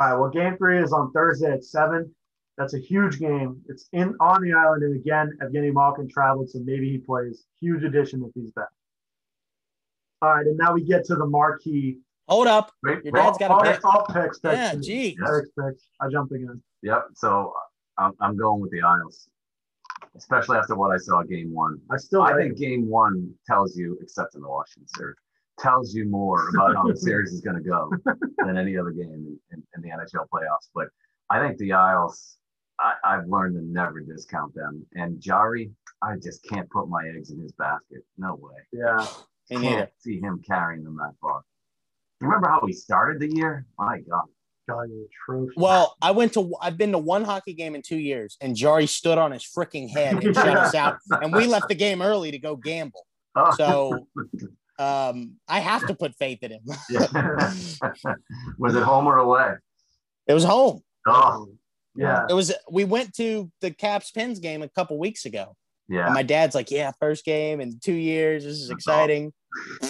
right. Well, game three is on Thursday at seven. That's a huge game. It's in on the island, and again, Evgeny Malkin traveled, so maybe he plays. Huge addition if he's back. All right, and now we get to the marquee. hold up. Wait, Your wait. dad's got a pick. oh, picks, picks. Yeah, gee. Picks, picks. I jumped again. Yep. So I'm, I'm going with the Isles, especially after what I saw game one. I still I think game one tells you, except in the Washington series, tells you more about how the series is going to go than any other game in, in, in the NHL playoffs. But I think the Isles, I, I've learned to never discount them. And Jarry, I just can't put my eggs in his basket. No way. Yeah. Me. Can't see him carrying them that far. You remember how he started the year? My God. God, you're atrocious. Well, I went to I've been to one hockey game in two years, and Jarry stood on his freaking head and shut us out, and we left the game early to go gamble. Oh, So um, I have to put faith in him. was it home or away? It was home. Oh, yeah. It was. We went to the Caps Pens game a couple weeks ago. Yeah. And my dad's like, "Yeah, first game in two years. This is exciting."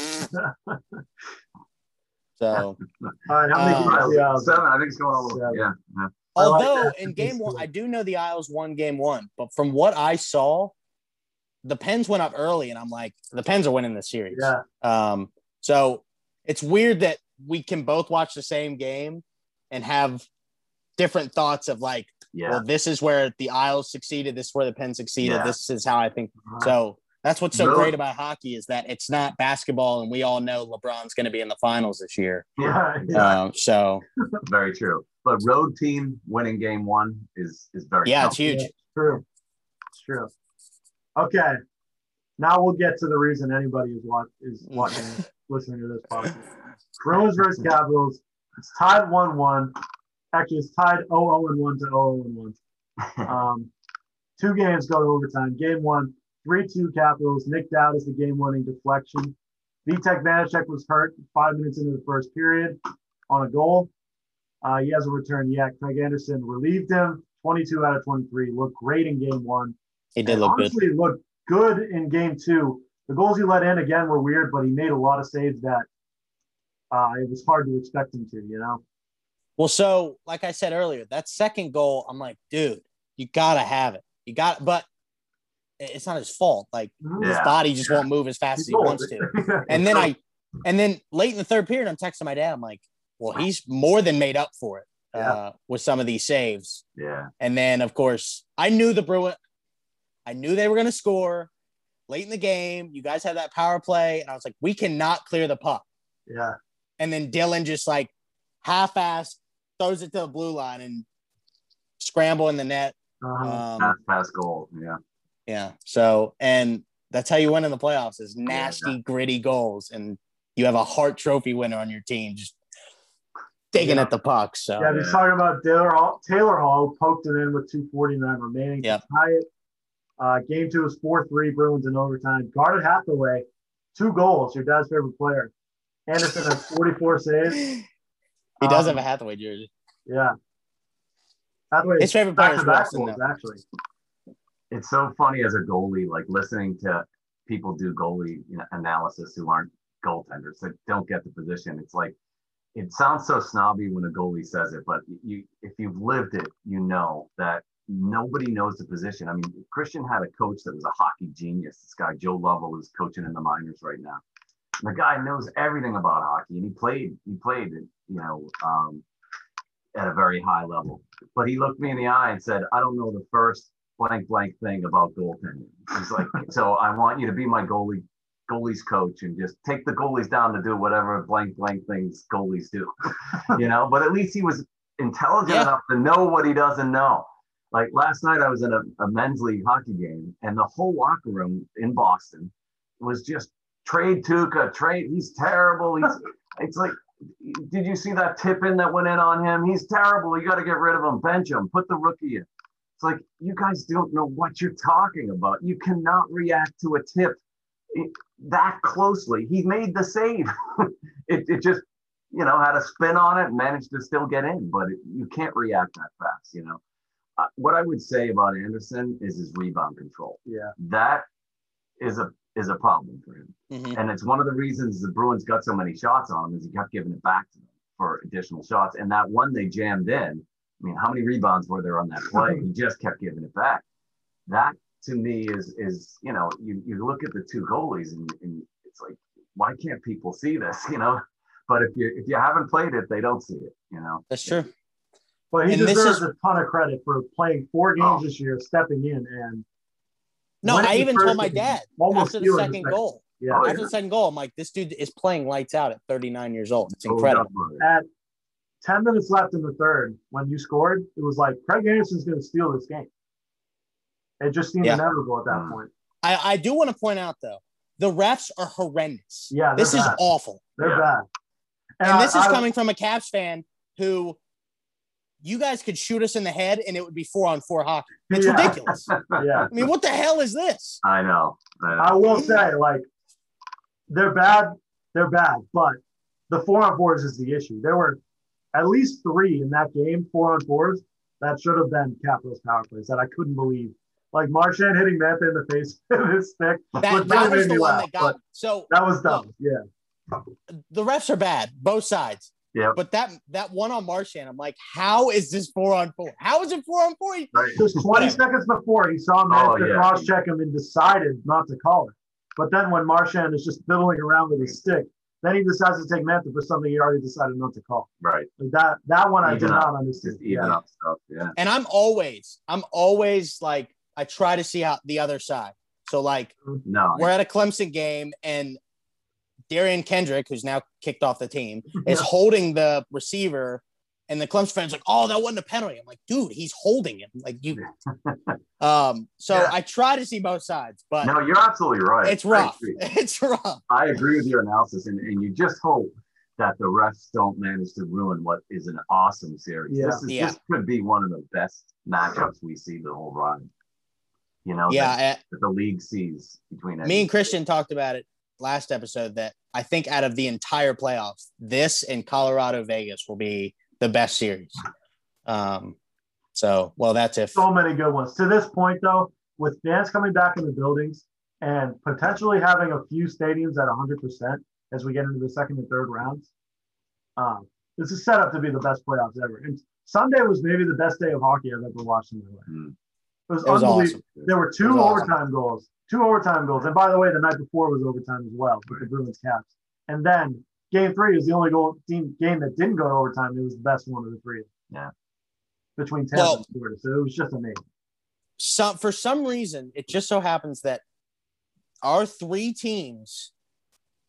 So, All right, how many games do you have? Seven. I think it's going all over. Seven. Yeah. yeah. I like although in game one, I do know the Isles won game one, but from what I saw, the Pens went up early, and I'm like, the Pens are winning the series. Yeah. Um, so it's weird that we can both watch the same game and have different thoughts of like, Yeah. well, this is where the Isles succeeded, this is where the Pens succeeded, Yeah. this is how I think. Uh-huh. So that's what's so Really? great about hockey is that it's not basketball, and we all know LeBron's going to be in the finals this year. Yeah. yeah. Um, so Very true. But road team winning game one is is very yeah, tough. it's huge. Yeah, true. It's true. Okay. Now we'll get to the reason anybody is watch is watching, listening to this podcast. Bruins versus Capitals. It's tied one-one. Actually, it's tied 0-0 and one to 0-0 and one. Um, two games go to overtime. Game one, 3-2 Capitals. Nic Dowd is the game-winning deflection. Vitek Vanecek was hurt five minutes into the first period on a goal. Uh, he has a return yet. Craig Anderson relieved him. 22 out of 23. Looked great in game one. He did And look good. honestly, looked good in game two. The goals he let in again were weird, but he made a lot of saves that uh, it was hard to expect him to. You know. Well, so like I said earlier, that second goal, I'm like, dude, you gotta have it. You got, but it's not his fault. Like his body just won't move as fast as he wants to. And then I, and then late in the third period, I'm texting my dad. I'm like, well, he's more than made up for it uh, with some of these saves. yeah. And then, of course, I knew the Bruin. I knew they were going to score late in the game. You guys had that power play, and I was like, we cannot clear the puck. yeah. And then Dylan just like half-ass throws it to the blue line and scramble in the net. Uh-huh. Um, Pass, pass goal. Yeah. yeah. So, and that's how you win in the playoffs is nasty, gritty goals, and you have a Hart Trophy winner on your team. Just digging Yeah. at the puck. So Yeah, he's Yeah. talking about Taylor Hall. Taylor Hall poked it in with 249 remaining Yep. to tie it. Uh, game two is 4-3 Bruins in overtime. Garnet Hathaway, two goals. Your dad's favorite player. Anderson has 44 saves. he does Um, have a Hathaway jersey. Yeah. Hathaway His favorite player is back-to-back Wilson, goals, actually. it's so funny as a goalie, like listening to people do goalie you know, analysis who aren't goaltenders that don't get the position. It's like it sounds so snobby when a goalie says it, but you if you've lived it, you know that nobody knows the position. I mean, Christian had a coach that was a hockey genius. This guy Joe Lovell is coaching in the minors right now. The guy knows everything about hockey, and he played. He played, you know, um, at a very high level. But he looked me in the eye and said, "I don't know the first blank blank thing about goaltending." He's like, "So I want you to be my goalie." goalies coach and just take the goalies down to do whatever blank blank things goalies do you know but at least he was intelligent Yeah. enough to know what he doesn't know like last night i was in a, a men's league hockey game and the whole locker room in boston was just trade Tuukka trade he's terrible he's it's like did you see that tip in that went in on him he's terrible you got to get rid of him bench him put the rookie in it's like you guys don't know what you're talking about you cannot react to a tip that closely. He made the save. it, it just, you know, had a spin on it and managed to still get in, but it, you can't react that fast, you know. Uh, what I would say about Anderson is his rebound control. Yeah. That is a is a problem for him, Mhm. and it's one of the reasons the Bruins got so many shots on him is he kept giving it back to them for additional shots. And that one they jammed in. I mean, how many rebounds were there on that play? he just kept giving it back. That to me is is you know you you look at the two goalies and, and it's like why can't people see this you know but if you if you haven't played it they don't see it you know That's true. But he And this deserves is- a ton of credit for playing four games Oh. this year, stepping in and No, I even told my dad after the second goal. Yeah. After the second goal, I'm like, this dude is playing lights out at 39 years old. It's incredible. At 10 minutes left in the third, when you scored, it was like Craig Anderson's going to steal this game. It just seemed Yeah. inevitable at that Mm. point. I, I do want to point out though, the refs are horrendous. Yeah, this is awful. They're Yeah. bad. And, I- this is I- coming from a Caps fan who you guys could shoot us in the head and it would be four on four hockey. It's Yeah. ridiculous. Yeah. I mean, what the hell is this? i know I know. I will say, like, they're bad. They're bad, but the four on fours is the issue. There were at least three in that game, four on fours, that should have been Capitals power plays that I couldn't believe. Like Marchand hitting Mantha in the face with his stick. That, that was the one laugh, that got so That was dumb. Yeah. the refs are bad, both sides. Yep. But that that one on Marchand, I'm like, how is this four on four? How is it four on four? right Just 20 seconds before, he saw Mantha Oh, yeah. cross check him and decided not to call it. But then when Marchand is just fiddling around with his stick, then he decides to take Mantha for something he already decided not to call. right Like that that one I did up. not understand. Yeah. up stuff yeah And I'm always, I'm always like, I try to see how the other side. So like mm-hmm. no we're at a Clemson game and Derion Kendrick, who's now kicked off the team, is holding the receiver, and the Clemson fans like, "Oh, that wasn't a penalty." I'm like, "Dude, he's holding him." Like you. um. So Yeah. I try to see both sides, but no you're absolutely right it's I rough. It's rough. I agree with your analysis, and, and you just hope that the refs don't manage to ruin what is an awesome series. Yeah. This is Yeah. this could be one of the best matchups we see the whole ride. You know, Yeah. that, I- that the league sees between me and Christian talked about it last episode that I think out of the entire playoffs, this and Colorado Vegas will be the best series. Um. So well, that's if so many good ones. To this point, though, with fans coming back in the buildings and potentially having a few stadiums at 100% as we get into the second and third rounds, um, this is set up to be the best playoffs ever. And Sunday was maybe the best day of hockey I've ever watched in my life. Mm. It was, it was unbelievable. awesome. There were two was awesome. overtime goals, two overtime goals. And by the way, the night before was overtime as well with the Bruins Caps. And then game three is the only goal team game that didn't go to overtime. It was the best one of the three. Yeah. Between Tampa Well- and Florida. So it was just amazing. some for some reason it just so happens that our three teams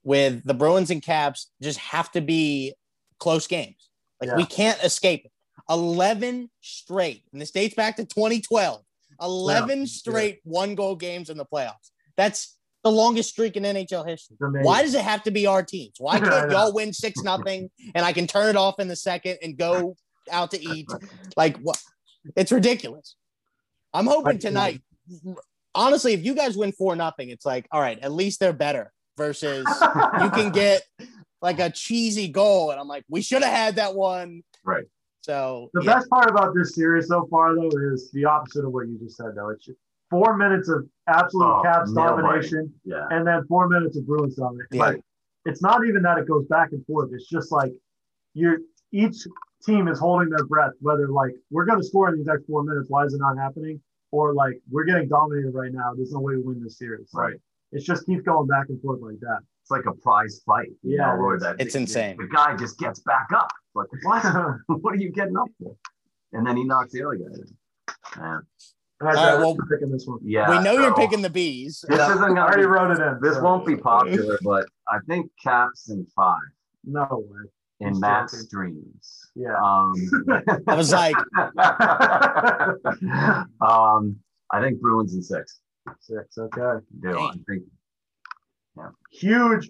with the Bruins and Caps just have to be close games. Like we can't escape it. 11 straight. And this dates back to 2012. 11 straight one goal games in the playoffs. That's the longest streak in NHL history. Why does it have to be our teams? Why can't y'all win six nothing and I can turn it off in the second and go out to eat? Like what? It's ridiculous. I'm hoping tonight. Honestly, if you guys win four nothing, it's like all right. At least they're better. Versus you can get like a cheesy goal, and I'm like, we should have had that one. Right. So The yeah. best part about this series so far, though, is the opposite of what you just said. Though it's four minutes of absolute Oh, Caps domination, Yeah. and then four minutes of Bruins domination. Yeah. Like it's not even that it goes back and forth. It's just like you're each team is holding their breath. Whether like we're going to score in these next four minutes, why is it not happening? Or like we're getting dominated right now. There's no way to win this series. Like, Right. It just keeps going back and forth like that. It's like a prize fight. you Yeah, know, it is. that- It's the- insane. The guy just gets back up. Like, what? what are you getting up for? And then he knocks the other guy in. Yeah. All right, right, well- we're picking this one. Yeah, we know you're picking the bees. This Yeah, isn't I gonna already be, wrote it in. this so- won't be popular, but I think Caps in five No way. in He's Matt's joking. dreams. Yeah. Um, I was like, um, I think Bruins in six. Six. Okay. Do I think Yeah. Huge.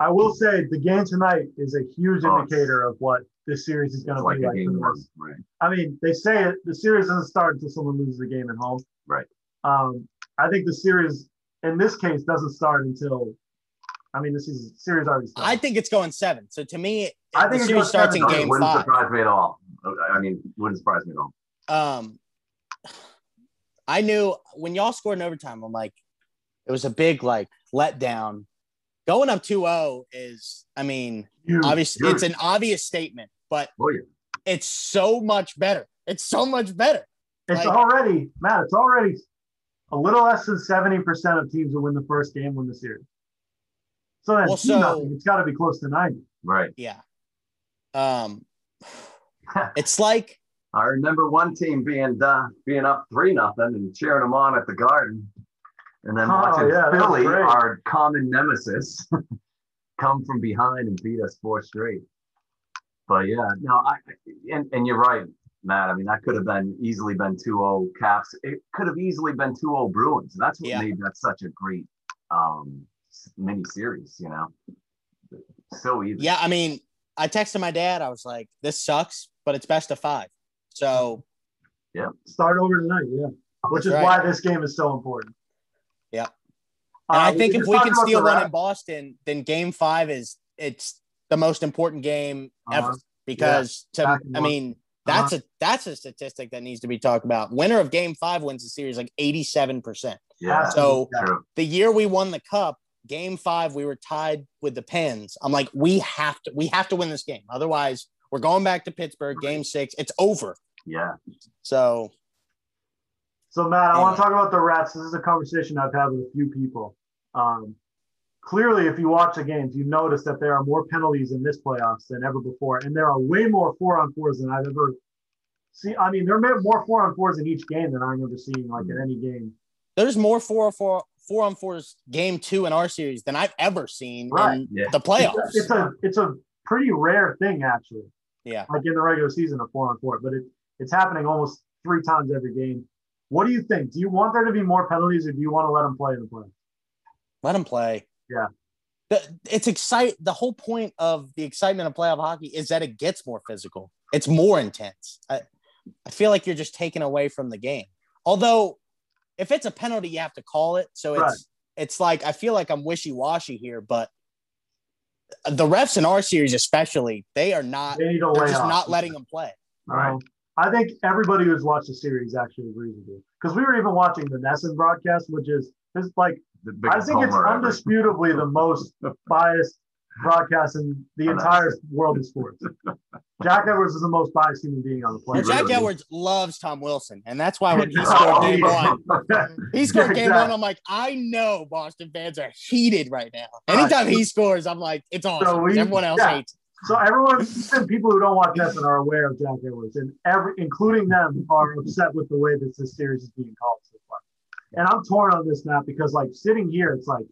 I will say the game tonight is a huge Oh, indicator of what this series is going to like be a like. game the one, rest- right? I mean, they say it. The series doesn't start until someone loses the game at home. Right. Um, I think the series in this case doesn't start until. I mean, this is series already started. I think it's going seven. So to me, I think the series goes starts in seven. game wouldn't five. surprise me at all. I mean, wouldn't surprise me at all. Um, I knew when y'all scored in overtime, I'm like, it was a big like letdown. Going up 2-0 is, I mean, Huge. obviously huge. it's an obvious statement, but Oh yeah. it's so much better. It's so much better. It's like- already Matt. It's already a little less than seventy percent of teams who win the first game win the series. So then, Well, so- nothing, it's got to be close to ninety. Right. Yeah. Um, it's like I remember one team being uh, being up three nothing and cheering them on at the Garden, and then Oh, watching yeah, Philly, our common nemesis, come from behind and beat us four straight. But yeah, no, I and, and you're right, Matt. I mean, that could have been easily been 2-0 Caps. It could have easily been 2-0 Bruins. That's what Yeah. made that such a great um mini series. You know, so easy. Yeah, I mean, I texted my dad. I was like, "This sucks, but it's best of five. So Yeah. Start over tonight, yeah. Which is That's why this game is so important. Yeah. Uh, and I think if we can steal one in Boston, then Game Five is it's the most important game ever Uh-huh. because to I mean that's a that's a statistic that needs to be talked about. Winner of Game Five wins the series like eighty seven percent. yeah. So the year we won the cup, Game Five we were tied with the Pens. I'm like we have to we have to win this game, otherwise we're going back to Pittsburgh. Game Six, it's over. Yeah. So So Matt, I want to talk about the Rats. This is a conversation I've had with a few people. Um, clearly, if you watch the games, you notice that there are more penalties in this playoffs than ever before, and there are way more four on fours than I've ever seen. I mean, there are more four on fours in each game than I remember seeing, like in any game. there's more four on four four on fours game two in our series than I've ever seen Right. in Yeah. the playoffs. It's, it's a it's a pretty rare thing, actually. yeah. Like in the regular season, a four on four, but it, it's happening almost three times every game. What do you think? Do you want there to be more penalties, or do you want to let them play in the play? Let him play. Yeah. The, it's excite. The whole point of the excitement of playoff hockey is that it gets more physical. It's more intense. I, I feel like you're just taken away from the game. Although, if it's a penalty, you have to call it. So it's Right. it's like I feel like I'm wishy washy here, but the refs in our series, especially, they are not. They They're just off. not letting them play. Um, I think everybody who's watched the series actually agrees with you because we were even watching the NESN broadcast, which is is like I think it's homer ever. undisputably the most biased broadcast in the Oh, entire world of sports. Jack Edwards is the most biased human being on the planet. Jack really? Edwards loves Tom Wilson, and that's why when he Oh, scored game oh, one, He scored Yeah, game exactly. one. I'm like, I know Boston fans are heated right now. Anytime uh, he scores, I'm like, it's awesome. So Everyone else yeah. hates. So everyone, even people who don't watch NESN are aware of Jack Edwards, and every, including them, are upset with the way that this series is being called so far. And I'm torn on this now because, like, sitting here, it's like,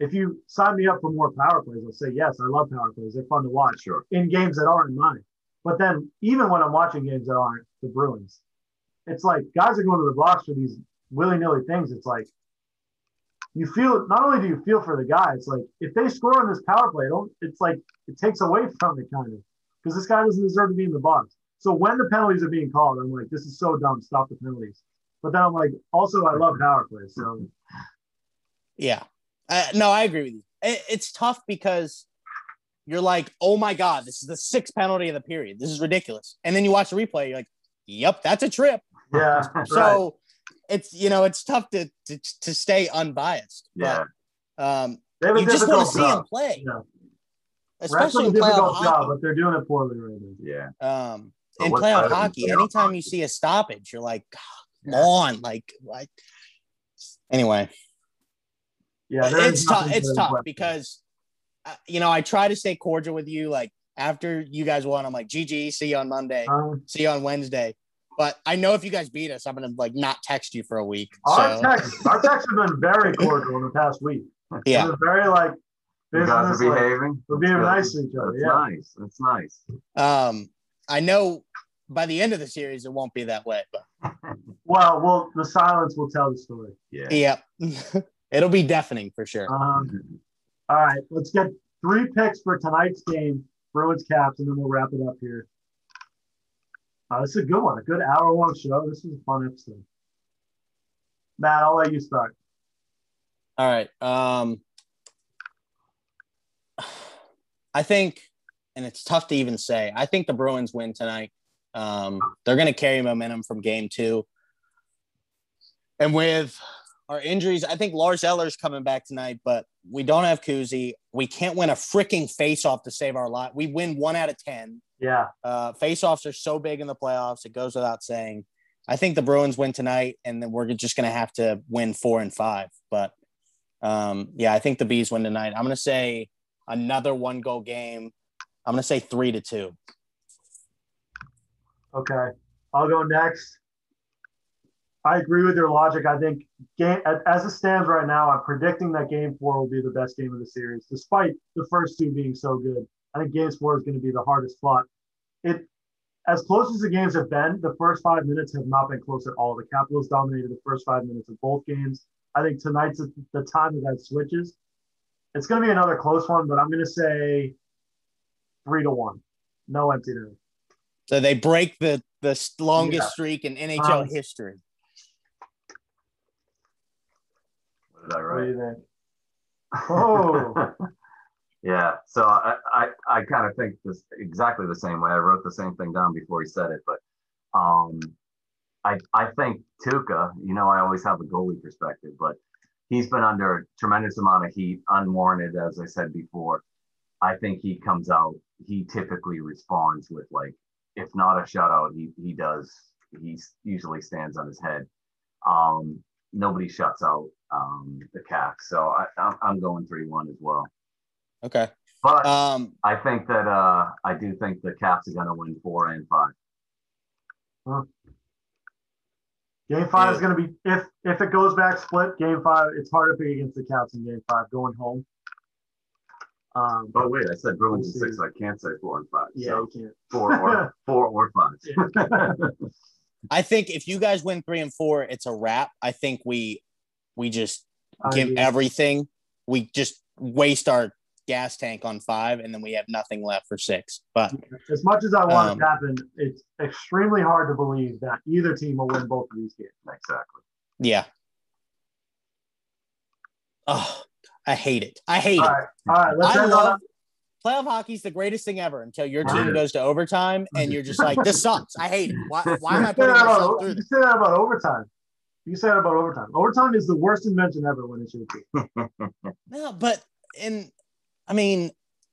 if you sign me up for more power plays, I'll say yes. I love power plays; they're fun to watch Sure. in games that aren't mine. But then, even when I'm watching games that aren't the Bruins, it's like guys are going to the box for these willy nilly things. It's like you feel not only do you feel for the guy, it's like if they score on this power play, don't it's like it takes away from it kind of because this guy doesn't deserve to be in the box. So when the penalties are being called, I'm like, this is so dumb. Stop the penalties. But then I'm like, also I love power plays. So Yeah. Uh, no, I agree with you. It, it's tough because you're like, oh my God, this is the sixth penalty of the period. This is ridiculous. And then you watch the replay, you're like, yep, that's a trip. yeah, So right. It's, you know, it's tough to, to, to stay unbiased. Yeah. But um, they have a you just difficult want to see him job. play, Yeah. especially in Refs have a playoff difficult job, hockey. but they're doing it poorly right now. Yeah. Um, But in playoff hockey, playoff anytime hockey? you see a stoppage, you're like, come on, like, like. Anyway, Yeah, there is it's tough. It's tough West. because, uh, you know, I try to stay cordial with you. Like after you guys won, I'm like, GG, see you on Monday, Um, see you on Wednesday. But I know if you guys beat us, I'm gonna like not text you for a week. our So texts, our texts have been very cordial in the past week. yeah, They're very like You guys are business, like, behaving. we're That's being good. nice to each other. That's Yeah. nice. That's nice. um, I know by the end of the series it won't be that way, but Well, well, the silence will tell the story. Yeah. yeah, it'll be deafening for sure. Um, all right, let's get three picks for tonight's game, Bruins Caps, and then we'll wrap it up here. Uh, this is a good one, a good hour long show. This is a fun episode. Matt, I'll let you start. All right. Um, I think, and it's tough to even say. I think the Bruins win tonight. Um, they're going to carry momentum from game two, and with our injuries, I think Lars Eller's coming back tonight, but we don't have Kuzi. We can't win a freaking face-off to save our life. We win one out of ten. Yeah, Uh, face-offs are so big in the playoffs; it goes without saying. I think the Bruins win tonight, and then we're just going to have to win four and five. But um, yeah, I think the Bees win tonight. I'm going to say another one-goal game. I'm going to say three to two. okay. I'll go next. I agree with your logic. I think game as it stands right now, I'm predicting that game four will be the best game of the series, despite the first two being so good. I think game four is going to be the hardest fought. It as close as the games have been, the first five minutes have not been close at all. The Capitals dominated the first five minutes of both games. I think tonight's the time that that switches. It's going to be another close one, but I'm going to say three to one. No empty net. So they break the the longest Yeah. streak in NHL Um, history. What did I What do you think? Oh, yeah. So I, I, I kind of think this exactly the same way. I wrote the same thing down before he said it, but um, I, I think Tuukka. You know, I always have a goalie perspective, but he's been under a tremendous amount of heat, unwarranted, as I said before. I think he comes out. He typically responds with like, if not a shutout, he he does. He usually stands on his head. Um, nobody shuts out um, the Caps, so I, I'm, I'm going three one as well. Okay. But Um, I think that uh, I do think the Caps are going to win four and five. game five is going to be if if it goes back split. Game five, it's hard to pick against the Caps in game five going home. Um, Oh wait, I said Bruins and six. I can't say four and five. yeah, so you can't. four or four or five. I think if you guys win three and four, it's a wrap. I think we we just give everything. We just waste our gas tank on five, and then we have nothing left for six. But As much as I want Um, it to happen, it's extremely hard to believe that either team will win both of these games. exactly. yeah. Oh, I hate it. I hate All it. right, all right. Let's I end on love playoff hockey's the greatest thing ever until your team goes to overtime and you're just like, this sucks. I hate it. Why, why am I You putting myself about- through you this? say that about overtime. You said that about overtime. Overtime is the worst invention ever when it should be. No, but in I mean,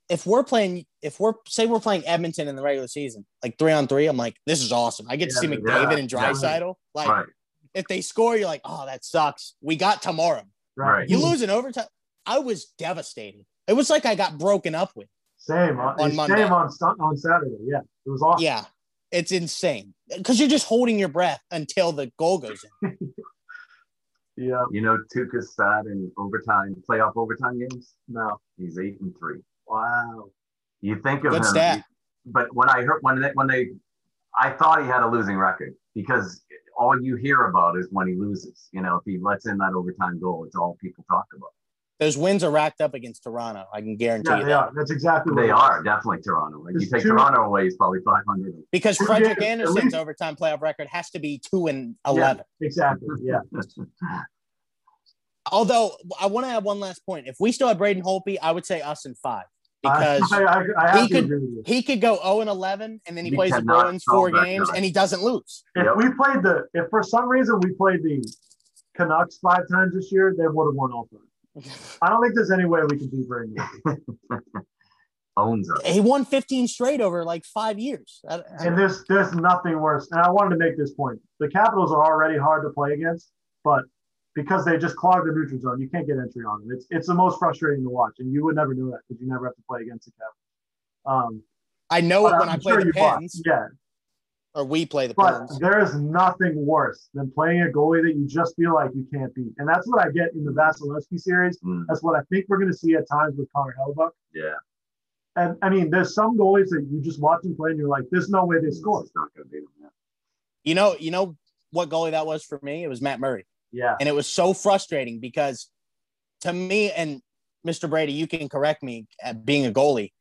if we're playing, if we're say we're playing Edmonton in the regular season, like three on three, I'm like, this is awesome. I get to see McDavid yeah, and yeah. Like, right, if they score, you're like, oh, that sucks. We got tomorrow. Right. You lose in overtime. I was devastated. It was like I got broken up with. Same on, On same on on Saturday. Yeah, it was awesome. Yeah, it's insane because you're just holding your breath until the goal goes in. Yeah, you know Tuukka's stat in overtime, playoff overtime games. no, He's eight and three. wow. You think of Good him, stat. but when I heard when they when they, I thought he had a losing record because all you hear about is when he loses. You know, if he lets in that overtime goal, it's all people talk about. Those wins are racked up against Toronto. I can guarantee Yeah, you they that. That's exactly They it are is. definitely Toronto. Like you take two- Toronto away, he's probably 500. Because Two Frederik games, Andersen's least. overtime playoff record has to be two and eleven. Exactly. Yeah. Although I want to add one last point. If we still had Braden Holtby, I would say us in five because I, I, I have he could- agree with you. he could go 0 and 11 and then he You plays the cannot Bruins four games and he doesn't lose. If Yep. we played the, if for some reason we played the Canucks five times this year, they would have won all five. I don't think there's any way we can beat Brady. Owns us. He won 15 straight over like five years. I- I- And there's there's nothing worse. And I wanted to make this point. The Capitals are already hard to play against, but because they just clog the neutral zone, you can't get entry on them. It's it's the most frustrating to watch, and you would never know that because you never have to play against the Capitals. Um, I know it when I'm I play sure the you've. Pens Yeah, or we play the but Pens. there is nothing worse than playing a goalie that you just feel like you can't beat, and that's what I get in the Vasilevskiy series. Mm, That's what I think we're going to see at times with Connor Hellebuyck. yeah. And I mean, there's some goalies that you just watch them play, and you're like, "There's no way they score." It's not going to beat him. Yeah. You know, you know what goalie that was for me? It was Matt Murray. Yeah, And it was so frustrating because to me, and Mr. Brady, you can correct me at being a goalie.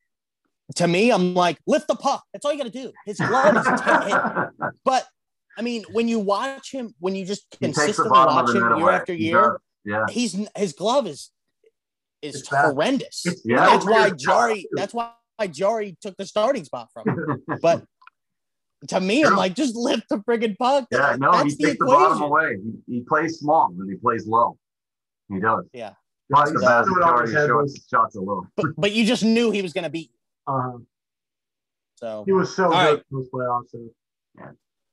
To me, I'm like, lift the puck. That's all you got to do. His glove is tight. But I mean, when you watch him, when you just He consistently watch him year away. after year, does. Yeah. he's his glove is is It's bad. horrendous. It's- Yeah. That's why it's Jarry. That's why Jarry took the starting spot from him. But to me, I'm like, just lift the friggin' puck. Yeah, no, That's he the takes the bottom away. He, he plays small and he plays low. He does. Yeah. Plus, He's the vast doing it on majority his of head, shots, shots are low. But but you just knew he was going to beat. You. uh, So he was so All good right. in those playoffs. So. Yeah.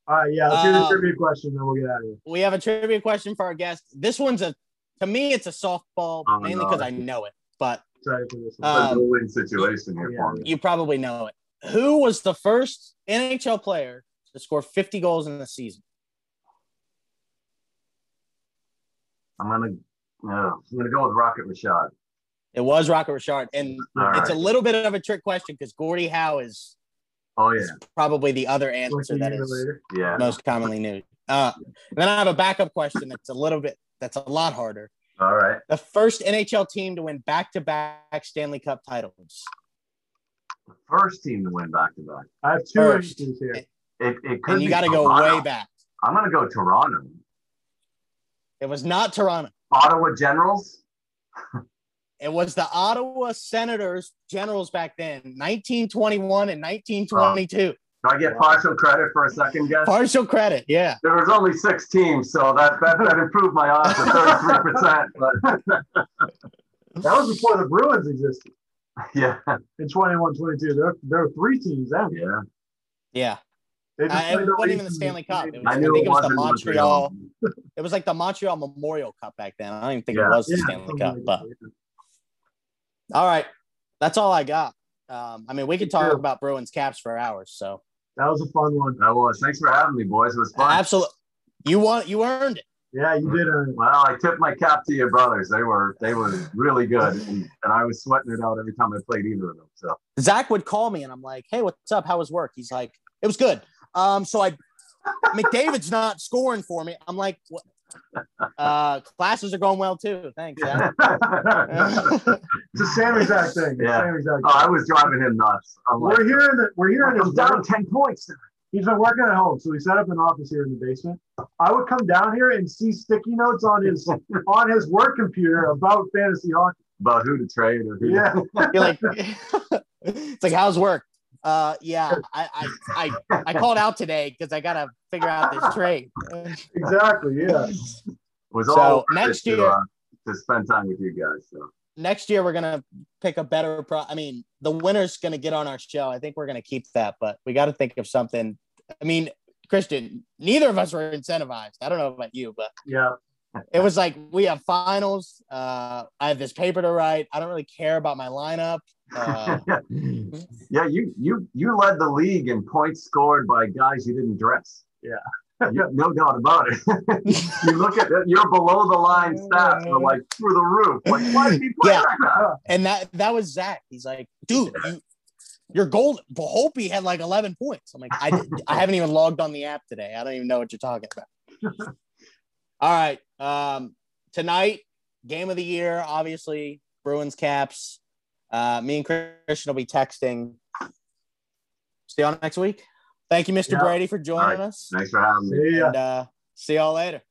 All right, yeah. Let's do the Um, trivia question, then we'll get out of here. we have a trivia question for our guest. This one's a to me, it's a softball Oh, mainly no. because I know it, but Excited for this one. Uh, It's a win situation here for me. you probably know it. Who was the first NHL player to score 50 goals in the season? I'm gonna, no, I'm gonna go with Rocket Rashad. It was Rocket Richard, and All it's a little bit of a trick question because Gordie Howe is Oh yeah, probably the other answer that is yeah. most commonly used. Uh, then I have a backup question that's a little bit that's a lot harder. All right. The first NHL team to win back-to-back Stanley Cup titles. The first team to win back to back. I have two First. answers here. It it could And you got to go way back. I'm gonna go Toronto. It was not Toronto. Ottawa Generals. It was the Ottawa Senators Generals back then, 1921 and 1922. Do I get partial credit for a second guess? Partial credit, yeah. There was only six teams, so that that, that improved my odds to 33 percent. But That was before the Bruins existed yeah, in 21 22. There, there were three teams then. yeah. Yeah. They just Uh, it wasn't even the Stanley Cup. It was- I I knew think it it was the wasn't Montreal. It was like the Montreal Memorial Cup back then. I don't even think Yeah. it was the Yeah, Stanley Cup. like But that. All right. That's all I got. Um, I mean, we could talk Sure. about Bruins caps for hours. So That was a fun one. That was. Thanks for having me, boys. It was fun. absolutely. You want you earned it. Yeah, you did earn. Well, I tipped my cap to your brothers. They were they were really good, and, and I was sweating it out every time I played either of them. So Zach would call me and I'm like, hey, what's up? How was work? He's like, it was good. Um, so I McDavid's not scoring for me. I'm like, what? Uh, classes are going well too. Thanks. Zach. It's the same exact thing. The Yeah. Same exact thing. oh, I was driving him nuts. I'm We're here in the. we're here in his down work- ten points. He's been working at home, so he set up an office here in the basement. I would come down here and see sticky notes on his on his work computer about fantasy hockey. About who to trade or who. Yeah, You're like, it's like, how's work? Uh, yeah, I, I, I, I called out today because I gotta figure out this trade. exactly. Yeah. It was So, all next it to, year- uh, to spend time with you guys. So Next year we're gonna pick a better pro. I mean, the winner's gonna get on our show. I think we're gonna keep that, but we got to think of something. I mean, Christian, neither of us were incentivized. I don't know about you, but Yeah. it was like we have finals. Uh, I have this paper to write. I don't really care about my lineup. Uh, yeah, you you you led the league in points scored by guys you didn't dress. Yeah. You- no doubt about it. you look at it, you're below the line stats are like through the roof. Like, why did he play Yeah. like that? and that that was Zach. He's like, dude, you, your goal. Volpe had like 11 points. I'm like, I, did- I haven't even logged on the app today. I don't even know what you're talking about. All right. Um, tonight, game of the year, obviously, Bruins Caps. Uh, me and Christian will be texting. See y'all next week. Thank you, Mr. Yeah. Brady, for joining All right. us. Thanks for having me. See ya. And uh, see y'all later.